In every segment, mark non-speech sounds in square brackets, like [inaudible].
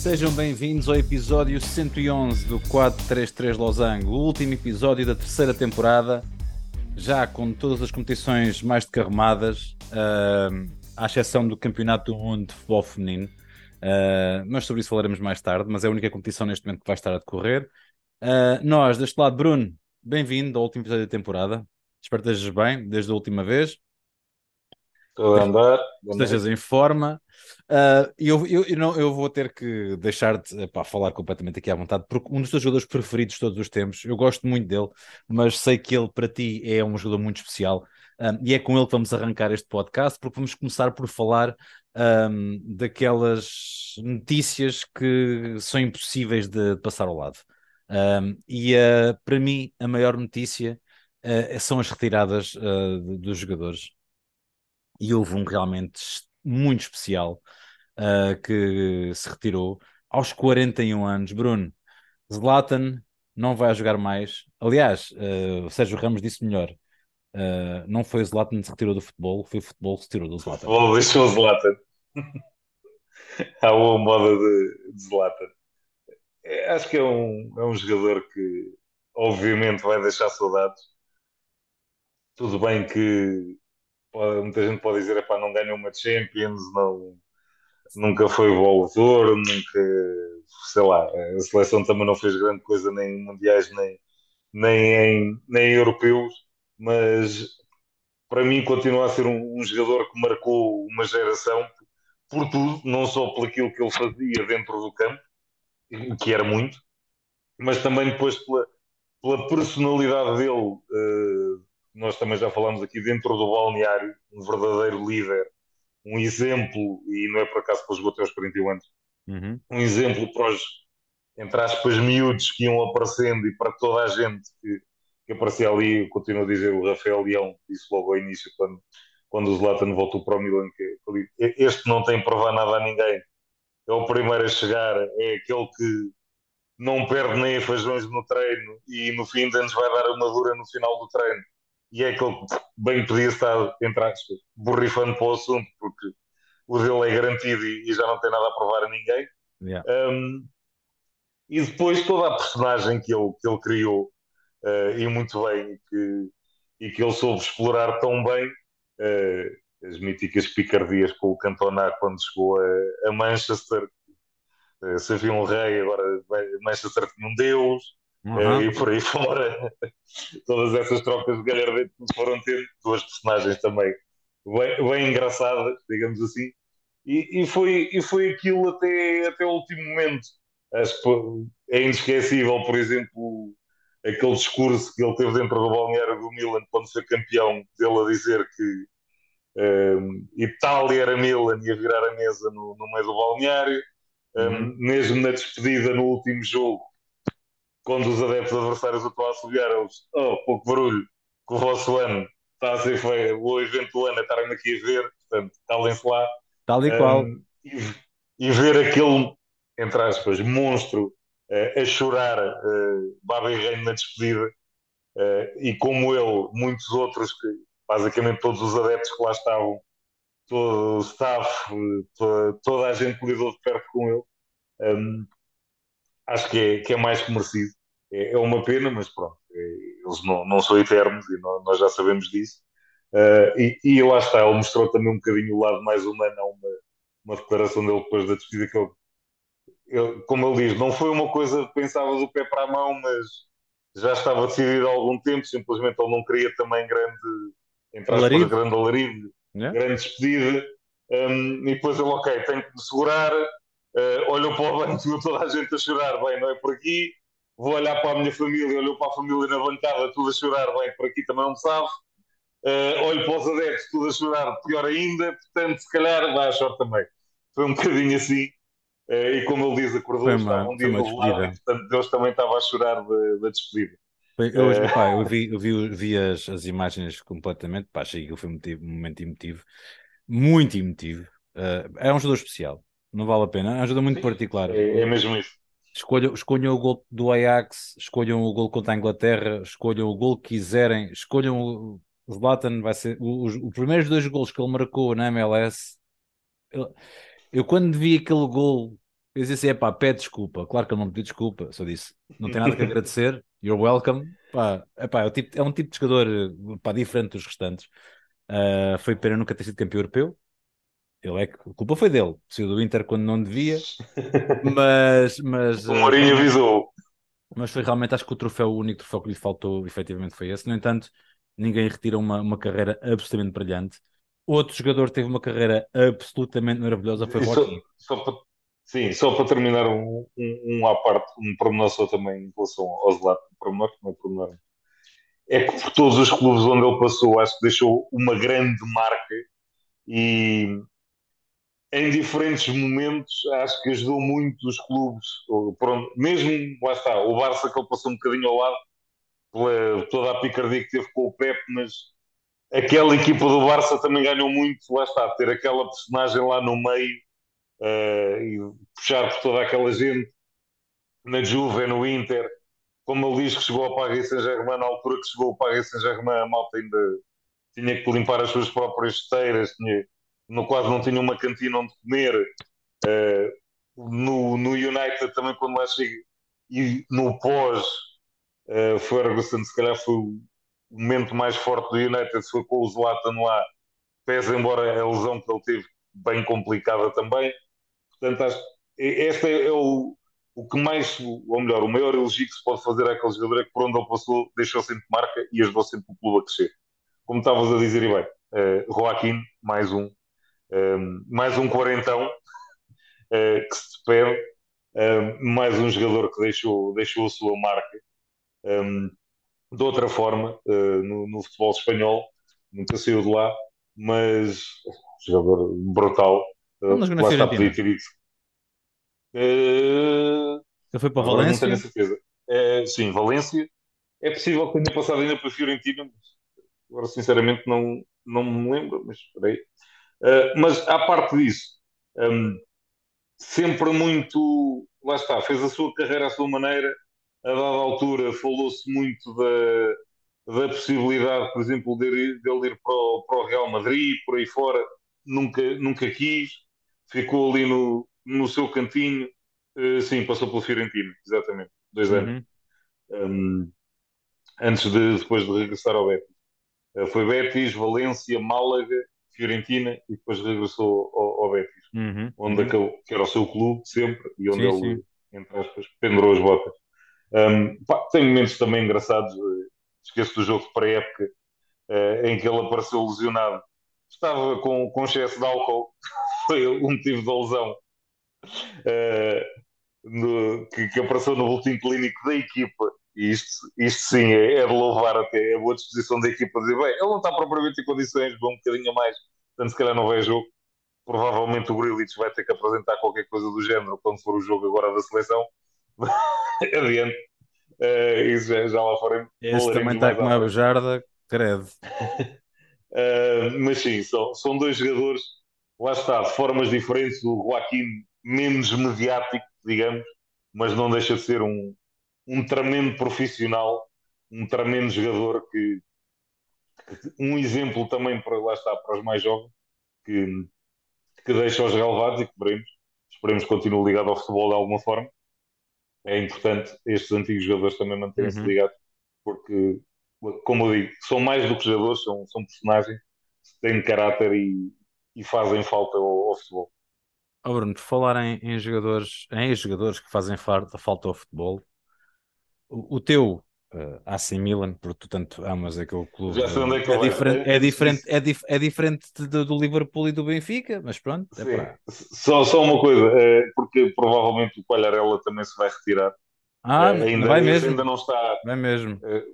Sejam bem-vindos ao episódio 111 do 433 Losango, o último episódio da terceira temporada, já com todas as competições mais decarremadas, uh, à exceção do Campeonato do Mundo de Futebol Feminino. Uh, mas sobre isso falaremos mais tarde, mas é a única competição neste momento que vai estar a decorrer. Uh, nós, deste lado, Bruno, bem-vindo ao último episódio da temporada. Espero que estejas bem desde a última vez. Estou a andar. Estejas em forma. Uh, eu, eu, eu, não, eu vou ter que deixar-te falar completamente aqui à vontade, porque um dos teus jogadores preferidos de todos os tempos, eu gosto muito dele, mas sei que ele para ti é um jogador muito especial. Um, e é com ele que vamos arrancar este podcast, porque vamos começar por falar um, daquelas notícias que são impossíveis de passar ao lado. Um, e uh, para mim, a maior notícia uh, são as retiradas uh, dos jogadores. E houve um realmente muito especial que se retirou aos 41 anos. Bruno, Zlatan não vai jogar mais. Aliás, uh, Sérgio Ramos disse melhor. Uh, não foi o Zlatan que se retirou do futebol, foi o futebol que se tirou do Zlatan. O futebol deixou o Zlatan. [laughs] Há uma moda de, de Zlatan. É, acho que é um, é um jogador que, obviamente, vai deixar saudades. Tudo bem que muita gente pode dizer: que não ganhou uma Champions, não, nunca foi voador, nunca, sei lá, a seleção também não fez grande coisa nem em mundiais, nem, nem, em, nem em europeus, mas para mim continua a ser um, um jogador que marcou uma geração por tudo, não só por aquilo que ele fazia dentro do campo, que era muito, mas também depois pela, pela personalidade dele. Uh, nós também já falamos aqui dentro do balneário, um verdadeiro líder, um exemplo, e não é por acaso que ele jogou até aos 41 anos, uhum. um exemplo para os, entre aspas, miúdos que iam aparecendo e para toda a gente que, que aparecia ali, continuo a dizer, o Rafael Leão disse logo ao início, quando, quando o Zlatan voltou para o Milan, que, este não tem provar nada a ninguém, é o primeiro a chegar, é aquele que não perde nem feijões no treino e no fim ainda nos vai dar uma dura no final do treino. E é que bem podia estar, entre aspas, borrifando para o assunto, porque o dele é garantido e, e já não tem nada a provar a ninguém. Yeah. Um, e depois toda a personagem que ele, que ele criou, uh, e muito bem, e que, e que ele soube explorar tão bem, uh, as míticas picardias com o Cantona quando chegou a, a Manchester, uh, se havia um rei, agora Manchester tinha um deus, uhum. uh, e por aí [laughs] fora, todas essas trocas de galhardete que foram ter, duas personagens também bem, bem engraçadas, digamos assim, e, e, foi, e foi aquilo até, até o último momento. Acho que é inesquecível, por exemplo, aquele discurso que ele teve dentro do balneário do Milan quando foi campeão, dele a dizer que um, Itália era Milan e a virar a mesa no, no meio do balneário. Um, uhum. Mesmo na despedida no último jogo, quando os adeptos adversários estão a assobiar, eles, oh, pouco barulho, que o vosso ano está a ser feio, o evento do ano é estarem aqui a ver, portanto, calem-se lá. Tal e qual. Um, e, e, ver aquele, entre aspas, monstro uh, a chorar, uh, Baba e Reino na despedida, uh, e como ele, muitos outros que basicamente todos os adeptos que lá estavam, todo o staff, toda, toda a gente que lidou de perto com ele. Um, acho que é, que é mais que merecido. É, é uma pena, mas pronto, é, eles não, não são eternos e não, nós já sabemos disso. Uh, e, e, lá está, ele mostrou também um bocadinho o lado mais humano, uma, uma declaração dele depois da despedida que ele, ele, como ele diz, não foi uma coisa que pensava do pé para a mão, mas já estava decidido há algum tempo, simplesmente ele não queria também grande entre aspas, grande alarido, yeah. grande despedida. Um, e depois ele, ok, tenho que me segurar. Uh, olhou para o banco, viu toda a gente a chorar, bem, não é por aqui. Vou olhar para a minha família, olhou para a família na bancada, tudo a chorar, bem, por aqui também não me sabe. Uh, olho para os adeptos, tudo a chorar, pior ainda, portanto, se calhar vai a chorar também. Foi um [laughs] bocadinho assim. Uh, e como ele diz, acordou, estava um dia no lado, e, portanto, Deus também estava a chorar da despedida. Eu, é... pá, eu [laughs] vi, eu vi, vi as, as imagens completamente, pá, achei que foi um, motivo, um momento emotivo, muito emotivo. Uh, é um jogador especial, não vale a pena, é um jogador muito Sim, particular. É, é, mesmo isso. Escolham, escolham o gol do Ajax, escolham o gol contra a Inglaterra, escolham o gol que quiserem, escolham o, Zlatan, vai ser os, os primeiros dois gols que ele marcou na MLS. Eu, eu quando vi aquele gol Eu disse assim: é pá, pede desculpa. Claro que ele não pediu desculpa, só disse: não tem nada que agradecer, you're welcome. Pá, é, pá, é, o tipo, é um tipo de jogador pá, diferente dos restantes. Uh, foi pena nunca ter sido campeão europeu. Ele é que a culpa foi dele, saiu do Inter quando não devia, [laughs] mas, mas o Mourinho uh, avisou. Mas foi realmente, acho que o troféu, o único troféu que lhe faltou, efetivamente, foi esse. No entanto, ninguém retira uma, uma carreira absolutamente brilhante. Outro jogador teve uma carreira absolutamente maravilhosa, foi Joaquim. Só, só para, sim, só para terminar um, um, um à parte, um pormenor só também em relação ao Zlatan, um pormenor, não é pormenor. É que por todos os clubes onde ele passou, acho que deixou uma grande marca e em diferentes momentos acho que ajudou muito os clubes, mesmo, lá está, o Barça que ele passou um bocadinho ao lado, pela toda a picardia que teve com o Pep, mas aquela equipa do Barça também ganhou muito, lá está, ter aquela personagem lá no meio uh, e puxar por toda aquela gente na Juve, no Inter, como ele diz que chegou ao Paris Saint-Germain, na altura que chegou ao Paris Saint-Germain, a malta ainda tinha que limpar as suas próprias esteiras, tinha, no quase não tinha uma cantina onde comer. Uh, no, no United também, quando lá chega, e no pós, uh, Ferguson, se calhar foi o momento mais forte do United, foi com o Zlatan lá, pese embora a lesão que ele teve bem complicada também. Portanto, acho este é, é o, o que mais, ou melhor, o maior elogio que se pode fazer àquele jogador é que por onde ele passou deixou sempre marca e ajudou sempre o clube a crescer. Como estavas a dizer, e bem, uh, Joaquim, mais um, um, mais um quarentão uh, que se perde, um, mais um jogador que deixou, deixou a sua marca um, de outra forma uh, no, no, futebol espanhol, nunca saiu de lá, mas jogador brutal. Uh, lá está podia ter ido. Uh, Ele foi para Valência? Não tenho certeza. Uh, sim, Valência. É possível que tenha passado ainda para a Fiorentina, mas agora sinceramente não, não me lembro, mas espera aí. Uh, mas à parte disso, um, sempre muito. Lá está, fez a sua carreira à sua maneira. A dada altura falou-se muito da, da possibilidade, por exemplo, de, de ele ir para o, para o, Real Madrid, por aí fora. Nunca, nunca quis, ficou ali no, no seu cantinho. Uh, sim, passou pelo Fiorentino, exatamente, dois anos. Uhum. Um, antes de depois de regressar ao Betis. Uh, foi Betis, Valência, Málaga Fiorentina e depois regressou ao, ao Betis, uhum, onde uhum. Acabou, que era o seu clube sempre e onde sim, ele, sim. entre aspas, pendurou as botas. Um, pá, tem momentos também engraçados. Eh, esqueço do jogo de pré-época uh, em que ele apareceu lesionado. Estava com, com excesso de álcool, [laughs] foi um motivo de lesão. Uh, no, que, que, apareceu no boletim clínico da equipa. Isto, isto sim é, é de louvar até a boa disposição da equipa. Dizer, bem, ele não está propriamente em condições, vou um bocadinho mais, portanto, se calhar não vai jogo. Provavelmente o Grilich vai ter que apresentar qualquer coisa do género quando for o jogo agora da seleção. [laughs] Adiante. Uh, isso já, já lá fora. Esse também está com uma bejarda, credo. uh, [laughs] mas sim, são, são dois jogadores, lá está, de formas diferentes. O Joaquim menos mediático, digamos, mas não deixa de ser um, um tremendo profissional, um tremendo jogador que, que, um exemplo também para lá está para os mais jovens que, que deixa os relevados e que veremos, esperemos que continue ligado ao futebol de alguma forma. É importante estes antigos jogadores também manterem-se uhum. ligados, porque, como eu digo, são mais do que jogadores, são, são personagens, têm caráter e, e fazem falta ao, ao futebol. Oh Bruno, falar em, em jogadores, em jogadores que fazem falta ao futebol, o, o teu uh, AC Milan, porque tu tanto amas aquele clube, Já sei onde é, que é, diferente, é, é, diferente, é, dif é diferente do, do, Liverpool e do Benfica, mas pronto. É para... só, só uma coisa, é, porque provavelmente o Palharela também se vai retirar. Ah, é, ainda, vai mesmo. Ainda não está. Vai mesmo. É,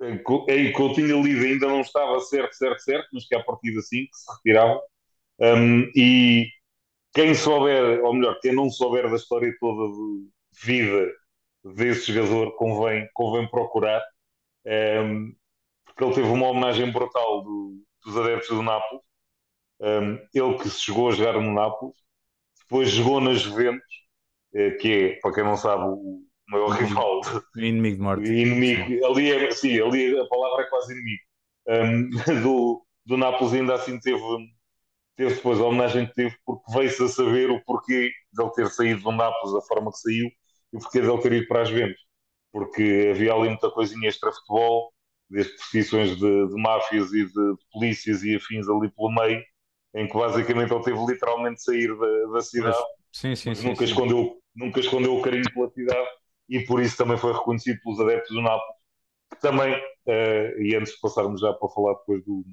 é, que eu tinha lido ainda não estava certo, certo, certo, mas que a partir de assim que se retirava. Um, e quem souber, ou melhor, quem não souber da história toda de vida desse jogador, convém, convém procurar, um, ehm, porque ele teve uma homenagem brutal do, dos adeptos do Nápoles. Um, ehm, ele que se chegou a jogar no Nápoles, depois jogou na Juventus, eh, que é, para quem não sabe, o maior rival. [laughs] Inimigo de morte. Inimigo, ali, é, sim, ali a palavra é quase inimigo. Um, ehm, [laughs] do, do Nápoles ainda assim teve teve depois a homenagem que teve porque veio-se a saber o porquê dele ter saído do Nápoles da forma que saiu e o porquê dele ter ido para as Juventus. Porque havia ali muita coisinha extra-futebol, desde posições de, de máfias e de, de, polícias e afins ali pelo meio, em que basicamente ele teve literalmente de sair da, da cidade, sim, sim, sim, nunca. Escondeu, nunca escondeu o carinho pela cidade e por isso também foi reconhecido pelos adeptos do Nápoles, que também, uh, e antes de passarmos já para falar depois do,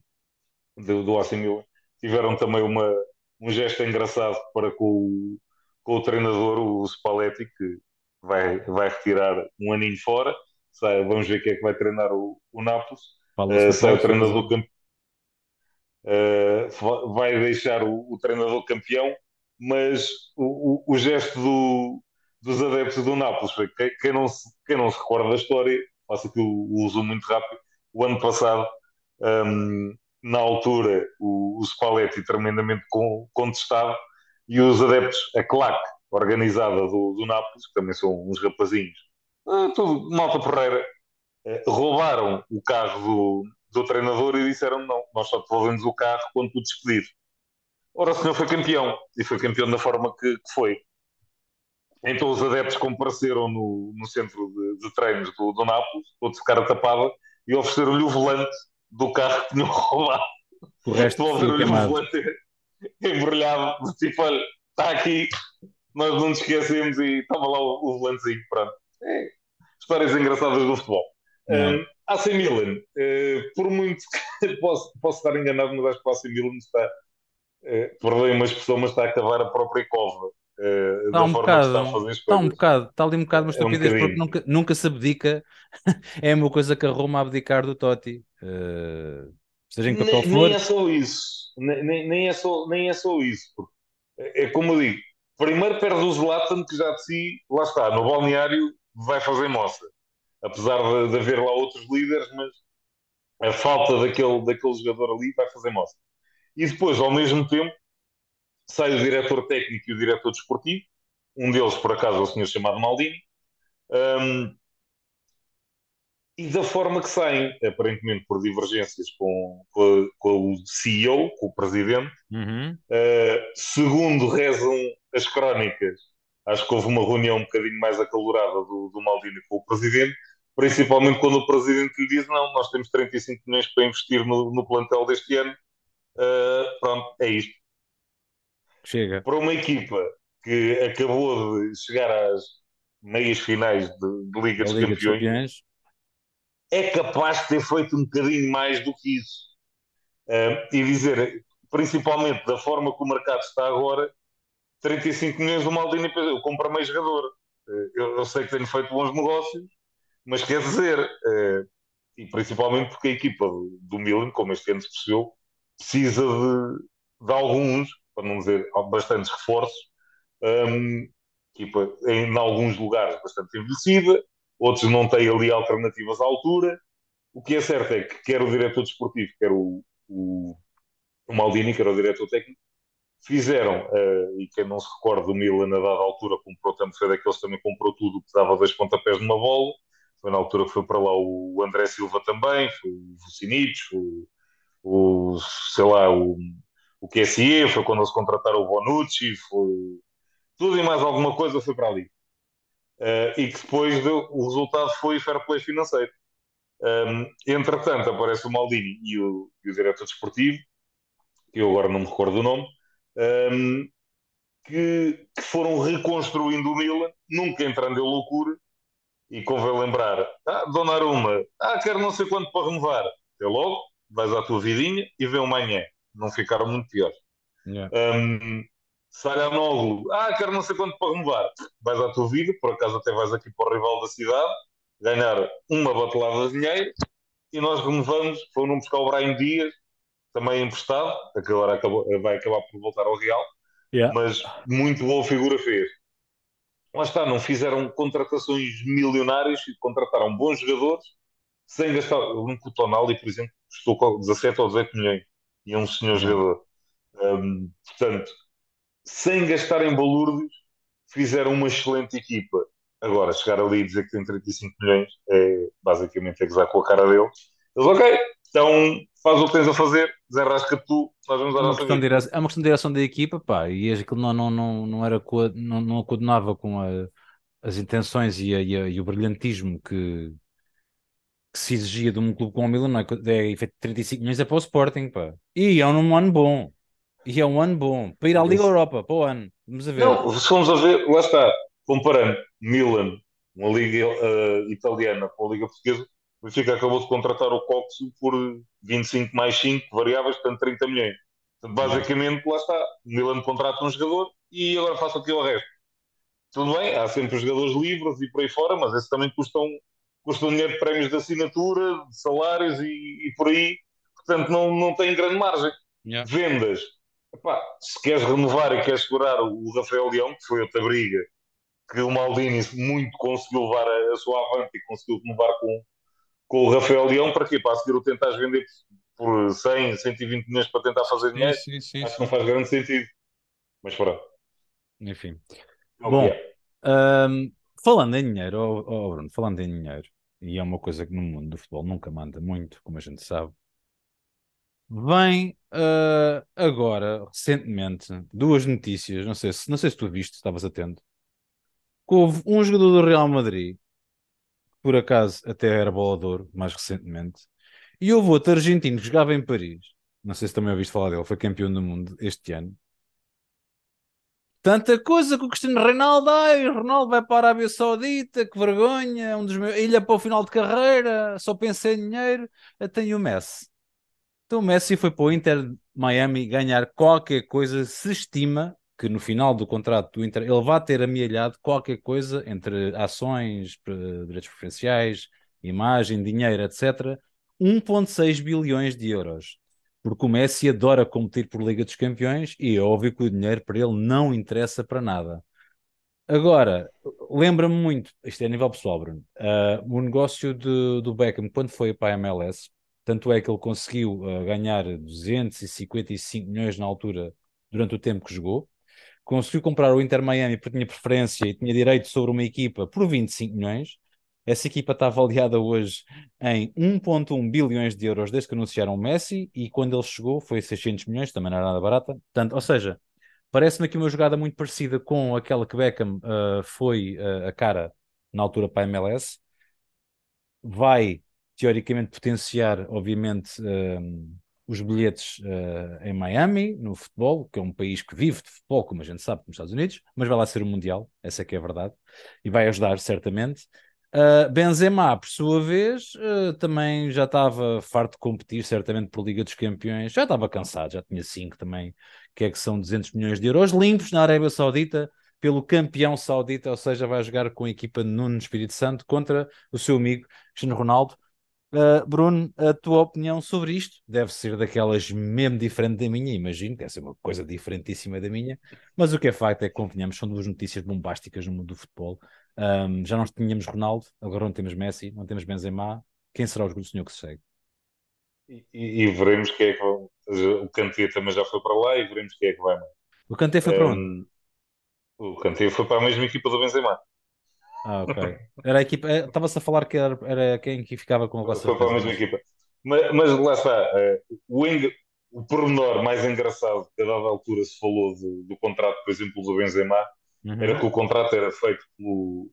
do, do AC Milan, tiveram também uma, um gesto engraçado para com o, com o treinador, o Spalletti, que vai, vai retirar um aninho fora. Sai, vamos ver quem é que vai treinar o, o Nápoles. Uh, sai o treinador campeão. Uh, vai deixar o, o, treinador campeão, mas o, o, o gesto do, dos adeptos do Nápoles quem, quem, não se, quem não se recorda da história, faço aqui o, o uso muito rápido. O ano passado, um, na altura, o, o Spalletti tremendamente contestado e os adeptos, a claque organizada do, do Nápoles, que também são uns rapazinhos, uh, tudo, malta porreira, uh, roubaram o carro do, do treinador e disseram: Não, nós só devolvemos o carro quando tu despedir. Ora, o senhor foi campeão e foi campeão da forma que, que foi. Então os adeptos compareceram no, no centro de, de treinos do, do Nápoles, todos de cara tapada, e ofereceram-lhe o volante do carro que tinham [laughs] roubado. O resto Devolveram-lhe o volante [laughs] embrulhado, tipo, olha, está aqui, nós não nos esquecemos e estava lá o, o volantezinho, pronto. É, histórias engraçadas do futebol. Um, AC Milan, uh, por muito que [laughs] posso, posso estar enganado, mas acho que o AC Milan está, uh, perdoem uma expressão, mas está a cavar a própria cova. Uh, está um bocado, está, está, um bocado, está ali um bocado uma estupidez, é um porque nunca, nunca se abdica. [laughs] é uma coisa que a Roma a abdicar do Totti. Uh, seja em que nem, nem é só isso, nem, nem, é só, nem é só isso. É, é como eu digo, primeiro perde o Zlatan, que já de si, lá está, no balneário vai fazer moça. Apesar de, de haver lá outros líderes, mas a falta daquele, daquele jogador ali vai fazer moça. E depois, ao mesmo tempo, sai o diretor técnico e o diretor desportivo, um deles, por acaso, é o senhor chamado Maldini, um, e da forma que saem, aparentemente por divergências com, com, com o CEO, com o presidente, uhum. uh, segundo rezam as crónicas, acho que houve uma reunião um bocadinho mais acalorada do, do Maldini com o presidente, principalmente quando o presidente lhe diz: Não, nós temos 35 milhões para investir no, no plantel deste ano. Uh, pronto, é isto. Chega. Para uma equipa que acabou de chegar às meias finais de, de Liga, dos, Liga Campeões, Campeões, é capaz de ter feito um bocadinho mais do que isso. Uh, e dizer, principalmente da forma que o mercado está agora, 35 milhões do Maldini, eu compro meio jogador. Uh, eu, eu, sei que tenho feito bons negócios, mas quer dizer, uh, e principalmente porque a equipa do, do Milan, como este ano se percebeu, precisa de, de alguns para não dizer bastantes reforços, um, equipa em, em, alguns lugares bastante envelhecida, outros não têm ali alternativas à altura. O que é certo é que quer o diretor desportivo, quer o, o, o Maldini, que era o diretor técnico, fizeram, uh, e quem não se recorda do Milan a dada altura comprou também, foi daqueles que também comprou tudo que dava dois pontapés numa bola, foi na altura que foi para lá o André Silva também, foi o Vucinic, o, o sei lá, o o QSE, foi quando eles contrataram o Bonucci, foi tudo e mais alguma coisa foi para ali. Uh, e que depois deu, o resultado foi fair play financeiro. Um, entretanto, aparece o Maldini e o, e o diretor desportivo, que eu agora não me recordo do nome, um, que, que, foram reconstruindo o Milan, nunca entrando em loucura, e convém lembrar, ah, Donnarumma, ah, quero não sei quanto para renovar, até logo, vais à tua vidinha e vê amanhã não ficaram muito piores. Yeah. Um, Salhanoglu, ah, quero não sei quanto para renovar. Vais à tua vida, por acaso até vais aqui para o rival da cidade, ganhar uma batelada de dinheiro e nós renovamos. Foram buscar o Brian Dias, também emprestado, que agora acabou, vai acabar por voltar ao Real, yeah. mas muito boa figura fez. Lá está, não fizeram contratações milionárias e contrataram bons jogadores sem gastar. Um Tonali, por exemplo, custou 17 ou 18 milhões e é um senhor jogador. Um, portanto, sem gastar em balúrdios, fizeram uma excelente equipa. Agora, chegar ali e dizer que tem 35 milhões é basicamente é gozar com a cara dele. Eles, ok, então faz o que tens a fazer, desenrasca tu, nós vamos É uma, questão de vida. direção, é uma questão de direção da equipa, pá, e aquilo não, não, não, não, era, não, não coordenava com a- as intenções e, a- e a- e o brilhantismo que, que se exigia de um clube como o Milan, não é? É, feito 35 milhões é para o Sporting, pá. E é um ano bom. E é um ano bom. Para ir à Liga Europa, para o ano. Vamos a ver. Não, se formos a ver, lá está, comparando Milan, uma liga eh, italiana com a liga portuguesa, o Benfica acabou de contratar o Coxo por 25 mais 5 variáveis, portanto 30 milhões. Portanto, basicamente, lá está, o Milan contrata um jogador e agora faça aquilo ao resto. Tudo bem, há sempre jogadores livres e por aí fora, mas esses também custam, custam dinheiro de prémios de assinatura, de salários e, e por aí, portanto não, não tem grande margem. Yeah. Vendas, Epá, se queres renovar e queres segurar o Rafael Leão, que foi outra briga que o Maldini muito conseguiu levar a, a sua avante e conseguiu renovar com, com o Rafael Leão, para quê? Para a seguir o tentares vender por 100, 120 milhões para tentar fazer dinheiro, Sim, sim, sim, acho que não faz grande sentido. Mas pronto. Enfim. É o Bom, é. Ahm, falando em dinheiro, ó- ó, Bruno, falando em dinheiro, e é uma coisa que no mundo do futebol nunca manda muito, como a gente sabe, vem ah, agora, recentemente, duas notícias, não sei se, não sei se tu viste, estavas atento, que houve um jogador do Real Madrid, que por acaso até era bolador, mais recentemente, e houve outro argentino que jogava em Paris, não sei se também ouviste falar dele, foi campeão do mundo este ano, Tanta coisa que o Cristiano Ronaldo, ai, o Ronaldo vai para a Arábia Saudita, que vergonha, é um dos meus, ilha para o final de carreira, só pensa em dinheiro, até e o Messi. Então Messi foi para o Inter Miami ganhar qualquer coisa, se estima que no final do contrato do Inter ele vai ter amealhado qualquer coisa entre ações, direitos preferenciais, imagem, dinheiro, etc. 1,6 bilhões de euros. Porque o Messi adora competir por Liga dos Campeões e é óbvio que o dinheiro para ele não interessa para nada. Agora, lembra-me muito, isto é a nível pessoal, Bruno, ah, o negócio de- do Beckham quando foi para a MLS, tanto é que ele conseguiu ah, ganhar 255 milhões na altura durante o tempo que jogou, conseguiu comprar o Inter Miami porque tinha preferência e tinha direito sobre uma equipa por 25 milhões. Essa equipa está avaliada hoje em 1,1 bilhões de euros desde que anunciaram o Messi e quando ele chegou foi 600 milhões, também não era nada barata. Portanto, ou seja, parece-me aqui uma jogada muito parecida com aquela que Beckham ah, foi ah, a cara na altura para a MLS. Vai, teoricamente, potenciar, obviamente, ah, os bilhetes ah, em Miami, no futebol, que é um país que vive de futebol, como a gente sabe, como os Estados Unidos, mas vai lá ser o Mundial, essa é que é a verdade, e vai ajudar, certamente. Uh, Benzema, por sua vez, uh, também já estava farto de competir, certamente por Liga dos Campeões, já estava cansado, já tinha 5 também, que é que são 200 milhões de euros limpos na Arábia Saudita, pelo campeão saudita, ou seja, vai jogar com a equipa Nuno Espírito Santo contra o seu amigo Cristiano Ronaldo. Uh, Bruno, a tua opinião sobre isto deve ser daquelas mesmo diferente da minha, imagino, deve ser uma coisa diferentíssima da minha, mas o que é facto é que, convenhamos, são duas notícias bombásticas no mundo do futebol. Um, já não tínhamos Ronaldo, agora não temos Messi, não temos Benzema. Quem será o senhor que se segue? E, e- e veremos quem é que vai. O Kanté também já foi para lá e veremos quem é que vai. O Kanté foi para onde? Um, o Kanté foi para a mesma equipa do Benzema. Ah, ok. [laughs] Era a equipa, eh, estava-se a falar que era, era quem que ficava com a vossa Foi para a mesma equipa. Mas, mas lá está, eh, o, eng- o pormenor mais engraçado que a dada altura se falou do, do contrato, por exemplo, do Benzema, Uhum. era que o contrato era feito pelo,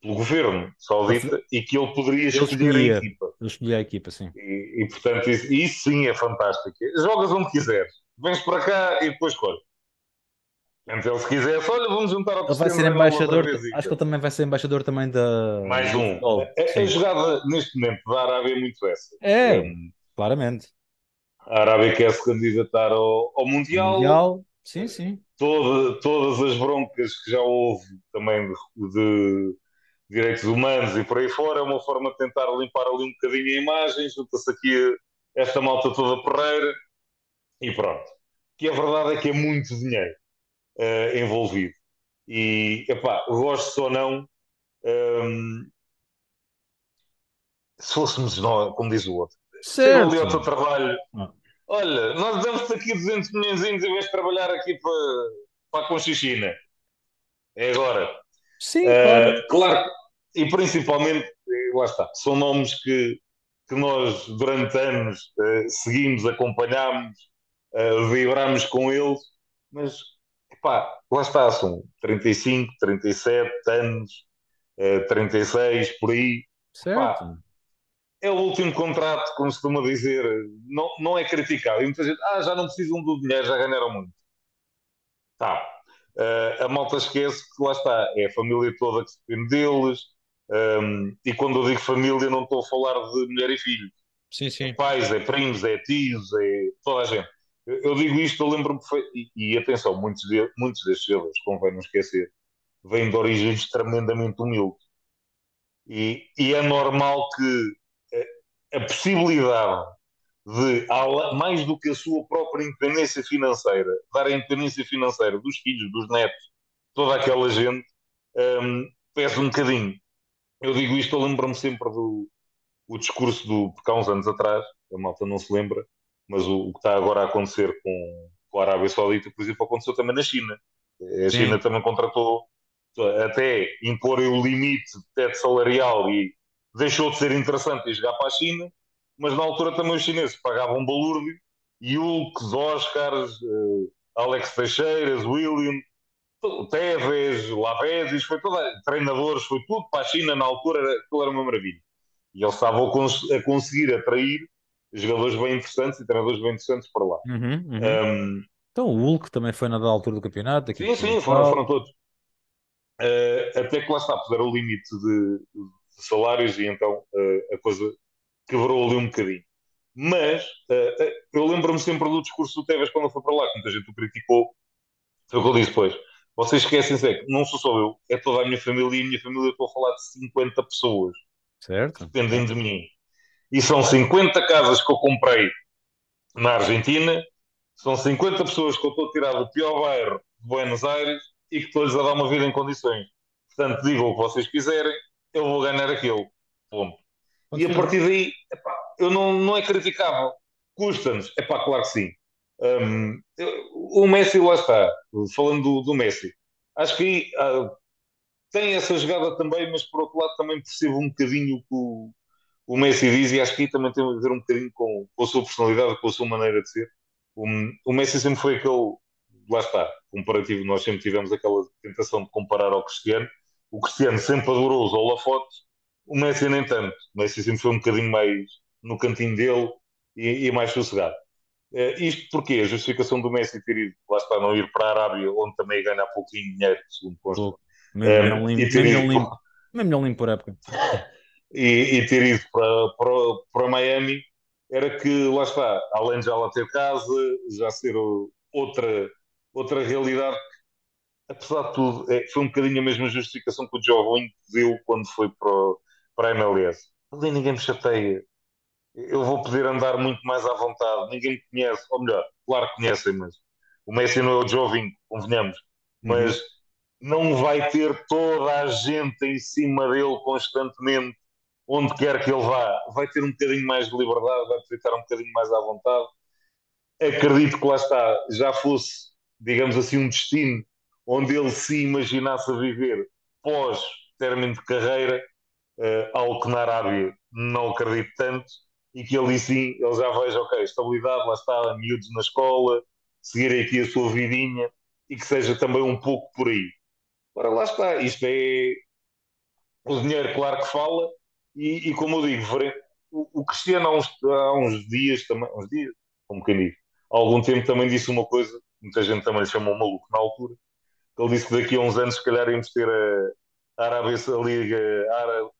pelo governo saudita e que ele poderia escolher a equipa. Eu escolhi a equipa, sim. E, e, portanto, isso, isso sim é fantástico. Jogas onde quiseres, vens para cá e depois escolhe. Então, ele se quisesse, olha, vamos juntar ao Ele vai ser embaixador, acho que ele também vai ser embaixador também da. Mais um. futebol. A, a Sim. jogada neste momento da Arábia é muito essa. É, Um, claramente. a Arábia quer se candidatar ao, ao Mundial. Mundial, sim, sim. Toda- todas as broncas que já houve também de, de direitos humanos e por aí fora é uma forma de tentar limpar ali um bocadinho a imagem. Junta-se aqui esta malta toda porreira e pronto. Que a verdade é que é muito dinheiro eh, envolvido. E, epá, gosto ou não, ehm, se fôssemos nós, como diz o outro, chega ali ao teu Certo. trabalho, Ah. olha, nós damos-te aqui 200 milhões em vez de trabalhar aqui para, para a Conchichina. É agora. Sim, Eh, claro. claro, e principalmente, eh, lá está, são nomes que, que nós durante anos uh, seguimos, acompanhámos, uh, vibramos com eles, mas pá, lá está, são 35, 37 anos, uh, 36, por aí. Certo. Pá, é o último contrato, como se costuma dizer, não, não é criticado. E muita gente, ah, já não precisam do dinheiro, já ganharam muito. Tá. Uh, a malta esquece que lá está, é a família toda que se depende deles. Um, e quando eu digo família, não estou a falar de mulher e filhos. Sim, sim. É pais, é primos, é tios, é toda a gente. Eu, digo isto, eu lembro-me. E, e, atenção, muitos, de, muitos destes jogadores, convém não esquecer, vêm de origens tremendamente humildes. E, e é normal que a possibilidade de, mais do que a sua própria independência financeira, dar a independência financeira dos filhos, dos netos, toda aquela gente, um, pesa um bocadinho. Eu digo isto, eu lembro-me sempre do o discurso do, porque há uns anos atrás, a malta não se lembra, mas o, o que está agora a acontecer com, com a Arábia Saudita, por exemplo, aconteceu também na China. A China Sim. também contratou até impor o limite de teto salarial e deixou de ser interessante ir jogar para a China, mas na altura também os chineses pagavam balúrdio e Hulks, Oscars, uh, Alex Teixeiras, William, Tevez, Lavezes, foi toda, treinadores, foi tudo para a China na altura, aquilo era uma maravilha. E eles estavam a, cons a conseguir atrair jogadores bem interessantes e treinadores bem interessantes para lá. Uhum, uhum. Um, então o Hulk também foi na altura do campeonato. sim, sim, foram, foram todos. Uh, até que lá está, puseram o limite de, de salários e então uh, a coisa quebrou ali um bocadinho. Mas uh, eu lembro-me sempre do discurso do Tevez quando foi para lá, que muita gente o criticou. Foi o que eu disse depois. Vocês esquecem-se, é que não sou só eu, é toda a minha família e a minha família, eu estou a falar de 50 pessoas certo. dependem de mim. E são 50 casas que eu comprei na Argentina, são 50 pessoas que eu estou a tirar do pior bairro de Buenos Aires e que estou-lhes a dar uma vida em condições. Portanto, digam o que vocês quiserem, eu vou ganhar aquilo. Ponto. E a partir daí, epá, eu não, não é criticável. Custa-nos. É pá, claro que sim. Um, o Messi, lá está. Falando do, do Messi, acho que aí uh, tem essa jogada também, mas por outro lado também percebo um bocadinho o que o, o Messi diz e acho que também tem a ver um bocadinho com, com a sua personalidade, com a sua maneira de ser. O, o Messi sempre foi aquele, lá está, comparativo, nós sempre tivemos aquela tentação de comparar ao Cristiano. O Cristiano sempre adorou os holofotes, o Messi nem tanto. O Messi sempre foi um bocadinho mais no cantinho dele e, e mais sossegado. Uh, isto porque a justificação do Messi ter ido, lá está, não ir para a Arábia, onde também ganha pouquinho dinheiro, segundo consta. Mesmo um, limpo, limpo, mesmo limpo por época. [laughs] E, e, ter ido para, para, para Miami era que, lá está, além de já lá ter casa, já ser outra, outra realidade apesar de tudo, é, foi um bocadinho a mesma justificação que o Joe deu quando foi para, para a MLS. Ali ninguém me chateia. Eu vou poder andar muito mais à vontade. Ninguém me conhece. Ou melhor, claro que conhecem, mas o Messi não é o Jovinho, convenhamos. Mas uhum. não vai ter toda a gente em cima dele constantemente, onde quer que ele vá. Vai ter um bocadinho mais de liberdade, vai poder estar um bocadinho mais à vontade. Acredito que lá está, já fosse, digamos assim, um destino onde ele se imaginasse a viver pós término de carreira, uh, algo que na Arábia não acredito tanto, e que ele sim, ele já veja, ok, estabilidade, lá está, miúdos na escola, seguir aqui a sua vidinha, e que seja também um pouco por aí. Ora, lá está, isto é o dinheiro, claro que fala, e, e como eu digo, o, o Cristiano há uns, há uns dias também, uns dias, como quem diz, há algum tempo também disse uma coisa, muita gente também lhe chamou maluco na altura, ele disse que daqui a uns anos, se calhar, íamos ter a, Arábia, a Liga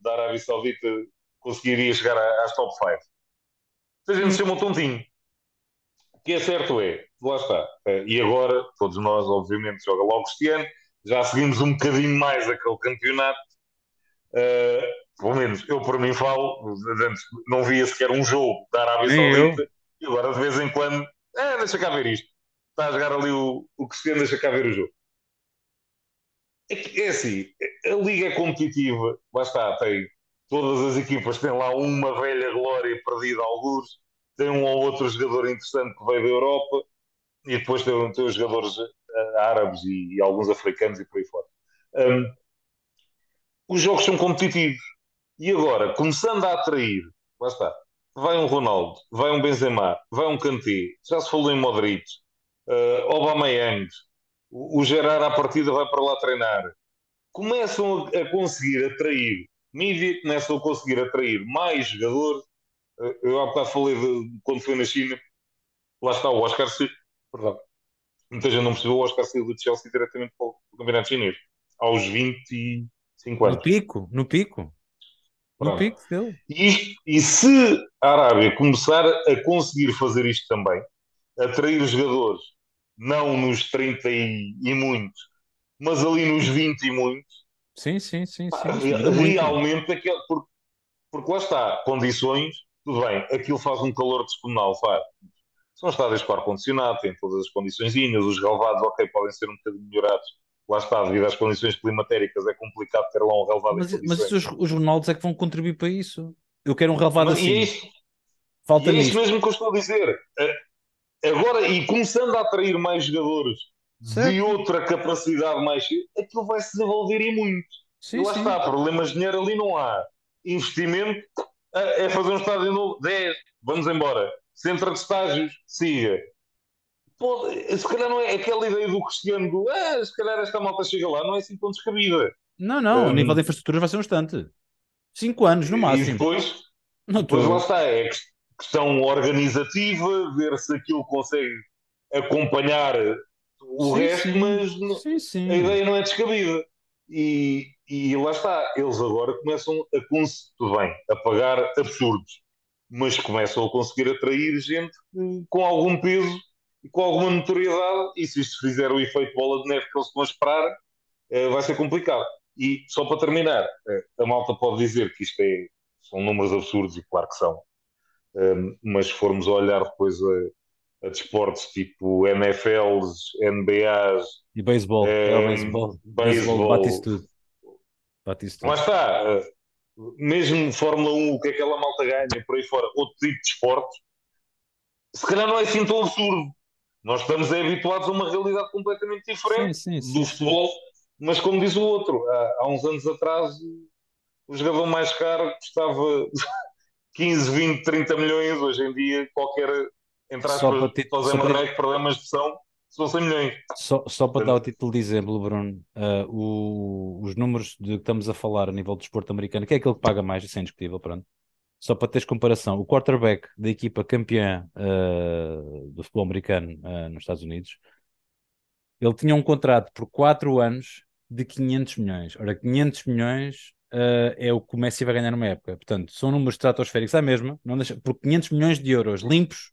da Arábia Saudita conseguiria chegar às top 5. A gente se chama um tontinho. O que é certo é, lá está. Eh, e agora, todos nós, obviamente, joga logo este ano. Já seguimos um bocadinho mais aquele campeonato. Uh, pelo menos eu por mim falo, antes não via sequer um jogo da Arábia Saudita e agora de vez em quando, é, deixa cá ver isto. Está a jogar ali o, o Cristiano, deixa cá ver o jogo. É, é assim, a liga é competitiva, lá está, tem todas as equipas têm lá uma velha glória perdida a alguns, tem um ou outro jogador interessante que veio da Europa e depois tem, tem os jogadores uh, árabes e, e, alguns africanos e por aí fora. Um, os jogos são competitivos e agora, começando a atrair, lá está, vai um Ronaldo, vai um Benzema, vai um Kanté, já se falou em Modric, uh, Aubameyang, o, o Gerard à partida vai para lá treinar. Começam a, a conseguir atrair, mídia começam a conseguir atrair mais jogadores. Uh, eu há bocado falei de quando foi na China, lá está o Oscar Silva, perdão, muita gente não percebeu o Oscar Silva de Chelsea diretamente para o campeonato chinês, aos 25 anos. No pico, no pico. No pico dele. E, e se a Arábia começar a conseguir fazer isto também, atrair jogadores, não nos 30 e, e muitos, mas ali nos 20 e muitos, sim, sim, sim, sim, sim realmente aquele, porque, porque lá está, condições, tudo bem, aquilo faz um calor descomunal, faz. São estádios com ar-condicionado, têm todas as condições, os relevados, ok, podem ser um bocadinho melhorados, lá está, devido às condições climatéricas, é complicado ter lá um relevado mas, mas os, os Ronaldos é que vão contribuir para isso. Eu quero um relevado assim. E é isso, Falta e é isso mesmo que eu estou a dizer. Agora, e começando a atrair mais jogadores certo. de outra capacidade mais, aquilo vai se desenvolver e muito. Sim, e lá sim. está, problemas de dinheiro ali não há. Investimento é fazer um estádio novo, 10, vamos embora. Centro de estágios, siga. Pode, se calhar não é aquela ideia do Cristiano do ah, se calhar esta malta chega lá, não é assim tão descabida. Não, não, um, nível de infraestrutura vai ser um instante. Cinco anos no máximo. E depois, não depois lá está, é questão organizativa, ver se aquilo consegue acompanhar o sim, resto, mas sim, a ideia não é descabida. E, e lá está, eles agora começam a, tudo bem, a pagar absurdos, mas começam a conseguir atrair gente com algum peso e com alguma notoriedade, e se isto fizer o efeito bola de neve que eles estão a esperar, eh, vai ser complicado. E só para terminar, eh, a malta pode dizer que isto é, são números absurdos, e claro que são, um, mas se formos olhar depois a, a desportos tipo NFLs, NBAs e beisebol, um, é o beisebol, beisebol bate isso tudo. Bate tudo. Mas está, uh, mesmo Fórmula 1, o que é que aquela malta ganha por aí fora, outro tipo de esportes, se calhar não é assim tão absurdo. Nós estamos habituados a uma realidade completamente diferente sim, sim, do sim, futebol, mas como diz o outro, há, há uns anos atrás o jogador mais caro custava 15, 20, 30 milhões, hoje em dia qualquer, entre aspas, para ti, só para problemas de são, são 100 milhões. Só, só para dar o título de exemplo, Bruno, uh, o, os números de que estamos a falar a nível do desporto americano, que é aquele que paga mais, isso é indiscutível, pronto. Só para teres comparação, o quarterback da equipa campeã uh, do futebol americano uh, nos Estados Unidos, ele tinha um contrato por 4 anos de 500 milhões. Ora, 500 milhões uh, é o que o Messi vai ganhar numa época. Portanto, são números estratosféricos à mesma, não deixa, por 500 milhões de euros limpos,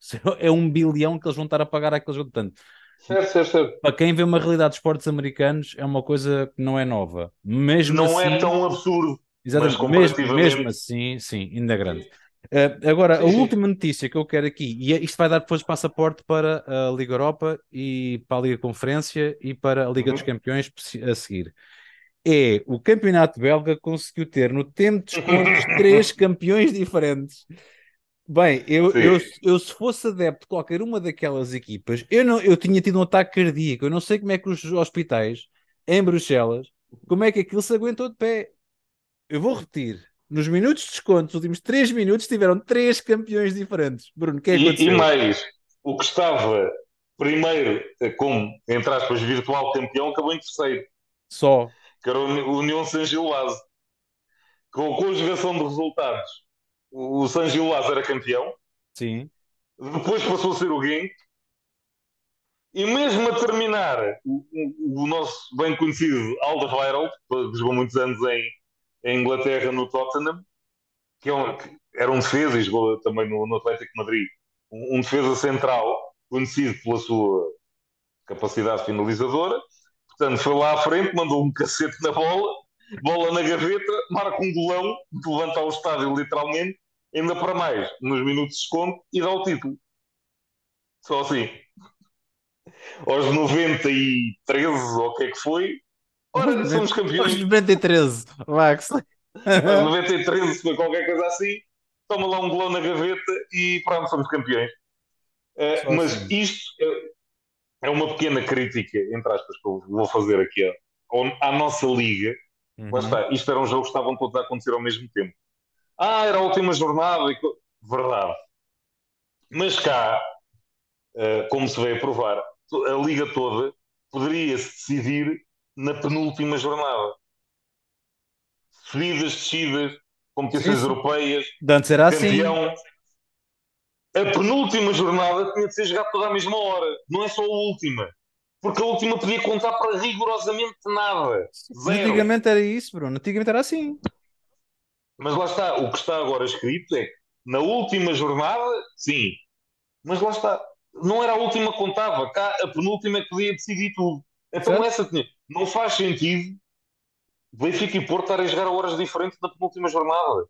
[laughs] é um bilhão que eles vão estar a pagar àqueles. Portanto, certo, certo, certo. para quem vê uma realidade de esportes americanos, é uma coisa que não é nova. Mesmo não é assim, é tão absurdo. Exatamente, mesmo, mesmo assim, sim, ainda grande. Uh, agora, sim, a sim. última notícia que eu quero aqui, e é, isto vai dar depois passaporte para a Liga Europa e para a Liga Conferência e para a Liga uhum. dos Campeões a seguir é o campeonato belga conseguiu ter no tempo de descontos [laughs] três campeões diferentes. Bem, eu, eu, eu, se fosse adepto de qualquer uma daquelas equipas, eu, não, eu tinha tido um ataque cardíaco. Eu não sei como é que os hospitais em Bruxelas, como é que aquilo se aguentou de pé. Eu vou repetir. Nos minutos de desconto, nos últimos três minutos, tiveram três campeões diferentes. Bruno, que é e, e mais, o que estava primeiro como, entre aspas, virtual campeão, acabou em terceiro. Só que era o União San Gilás. Com a conjugação de resultados, o San Gilás era campeão. Sim. Depois passou a ser o Genk. E mesmo a terminar, o, o, o nosso bem conhecido Alderweireld, que jogou muitos anos em, em Inglaterra no Tottenham, que, é um, que era um defesa e jogou também no, no Atlético de Madrid, um, um defesa central, conhecido pela sua capacidade finalizadora, Portanto, foi lá à frente, mandou um [laughs] cacete na bola, bola na gaveta, marca um golão, levanta ao estádio literalmente, ainda para mais, nos minutos de desconto, e dá o título. Só assim. Aos 93, ou o que é que foi, ora, somos campeões. Aos 93, Max. Aos [laughs] 93 foi qualquer coisa assim, toma lá um golão na gaveta e pronto, somos campeões. Uh, mas assim. isto, é uma pequena crítica, entre aspas, que eu vou fazer aqui à, à nossa liga. Uhum. Lá está, isto era um jogo que estavam todos a acontecer ao mesmo tempo. Ah, era a última jornada. verdade. Mas cá, uh, como se veio a provar, a liga toda poderia-se decidir na penúltima jornada. Subidas, descidas, competições europeias, Dantes era assim. campeão. Assim. A penúltima jornada tinha de ser jogada toda à mesma hora, não é só a última. Porque a última podia contar para rigorosamente nada. Zero. Antigamente era isso, Bruno. Antigamente era assim. Mas lá está, o que está agora escrito é que na última jornada, sim. Mas lá está, não era a última que contava, cá a penúltima é que podia decidir tudo. Então essa tinha. Não faz sentido Benfica e Porto estarem a jogar a horas diferentes na penúltima jornada.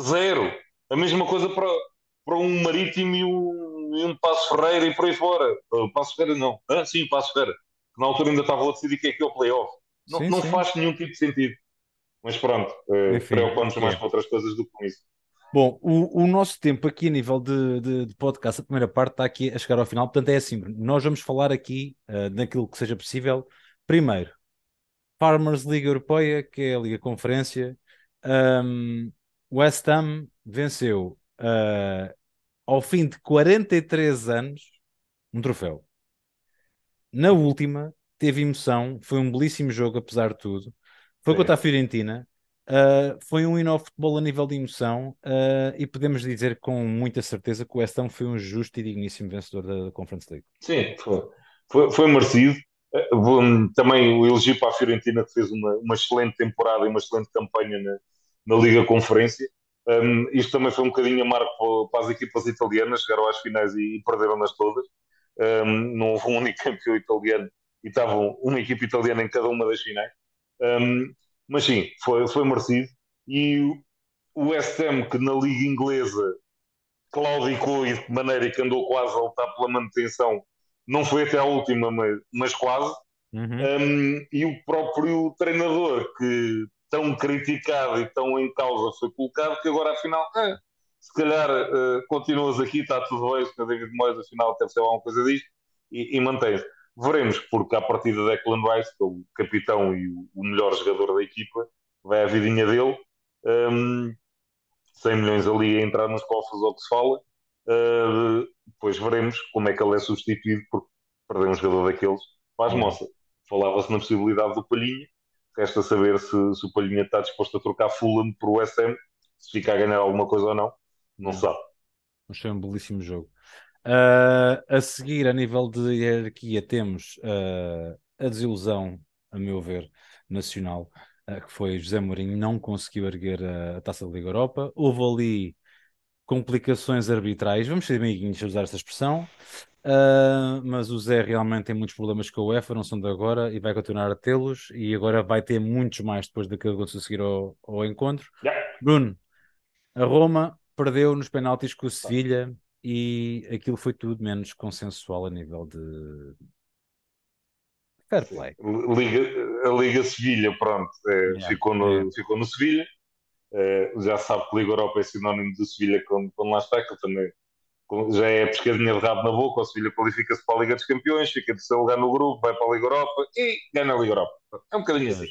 Zero. A mesma coisa para, para um Marítimo e um, e um Passo Ferreira e por aí fora. Uh, Passo Ferreira não. Ah, sim, Passo Ferreira. Na altura ainda estava a decidir que é que é o playoff. Não, sim, não sim. faz nenhum tipo de sentido. Mas pronto, uh, preocupamos mais com outras coisas do que com isso. Bom, o, o nosso tempo aqui a nível de, de, de, podcast, a primeira parte está aqui a chegar ao final, portanto é assim, nós vamos falar aqui uh, naquilo que seja possível. Primeiro, Farmers League Europeia, que é a Liga Conferência. Um, West Ham venceu uh, ao fim de 43 anos um troféu. Na última, teve emoção, foi um belíssimo jogo, apesar de tudo. Foi contra a Fiorentina. Uh, foi um hino ao futebol a nível de emoção uh, e podemos dizer com muita certeza que o West Ham foi um justo e digníssimo vencedor da, da Conference League. Sim, foi, foi, foi merecido. Uh, também o elogio para a Fiorentina que fez uma, uma excelente temporada e uma excelente campanha na, na Liga Conferência. Um, isto também foi um bocadinho a marco para, as equipas italianas, chegaram às finais e, e perderam-nas todas. Um, não houve um único [laughs] campeão italiano e estavam uma equipa italiana em cada uma das finais. Um, mas sim, foi, foi merecido. E o West Ham, que na Liga Inglesa claudicou e de maneira que andou quase a lutar pela manutenção, não foi até a última, mas, mas quase. Uhum. Um, e o próprio treinador, que tão criticado e tão em causa foi colocado, que agora afinal, é, se calhar uh, continuas aqui, está tudo bem, o David Moyes afinal deve ser alguma coisa disto, e, e mantém-se. Veremos, porque a partir de Declan Rice, que é o capitão e o, melhor jogador da equipa, vai a vidinha dele. Um, 100 milhões ali a entrar nos cofres ao que se fala. Uh, depois veremos como é que ele é substituído, porque perder um jogador daqueles faz moça. Falava-se na possibilidade do Palhinha, resta saber se, se, o Palhinha está disposto a trocar Fulham por o SM, se fica a ganhar alguma coisa ou não, não se sabe. Mas foi um belíssimo jogo. Uh, a seguir, a nível de hierarquia, temos uh, a desilusão, a meu ver, nacional, uh, que foi José Mourinho não conseguiu erguer a, a, taça da Liga Europa. Houve ali complicações arbitrais, vamos ser amiguinhos a usar essa expressão, mas o Zé realmente tem muitos problemas com a UEFA, não são de agora, e vai continuar a tê-los, e agora vai ter muitos mais depois daquilo que aconteceu a seguir ao, ao encontro. Yeah. Bruno, a Roma perdeu nos penaltis com o Sevilha e aquilo foi tudo menos consensual a nível de fair play. Liga, a Liga Sevilha, pronto, é, yeah, ficou, no, yeah. ficou no Sevilha. É, já sabe que Liga Europa é sinónimo de Sevilha quando, quando lá está, que também já é pescadinha de rabo na boca. O Sevilha qualifica-se para a Liga dos Campeões, fica de seu lugar no grupo, vai para a Liga Europa e ganha a Liga Europa. É um bocadinho assim.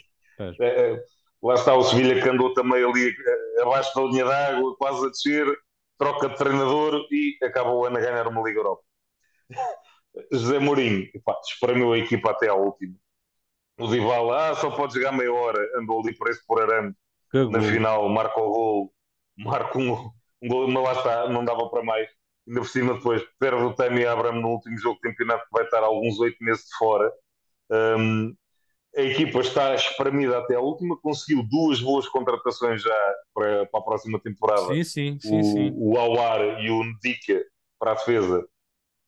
É, é, lá está o Sevilha que andou também ali é, abaixo da linha d'água, quase a descer troca de treinador e acaba o ano a ganhar uma Liga Europa. José Mourinho epá, espremeu a equipa até à última. O Dybala, ah, só pode jogar meia hora, andou ali preso por arame. Na final, marca o gol, marca um, um gol, mas lá está, não dava para mais. Ainda por cima, depois perde o Temi Abraham no último jogo de campeonato, que vai estar alguns oito meses de fora. Um, a equipa está espremida até a última, conseguiu duas boas contratações já para, para a próxima temporada. Sim, sim, sim. O, sim. o Awar e o Ndika para a defesa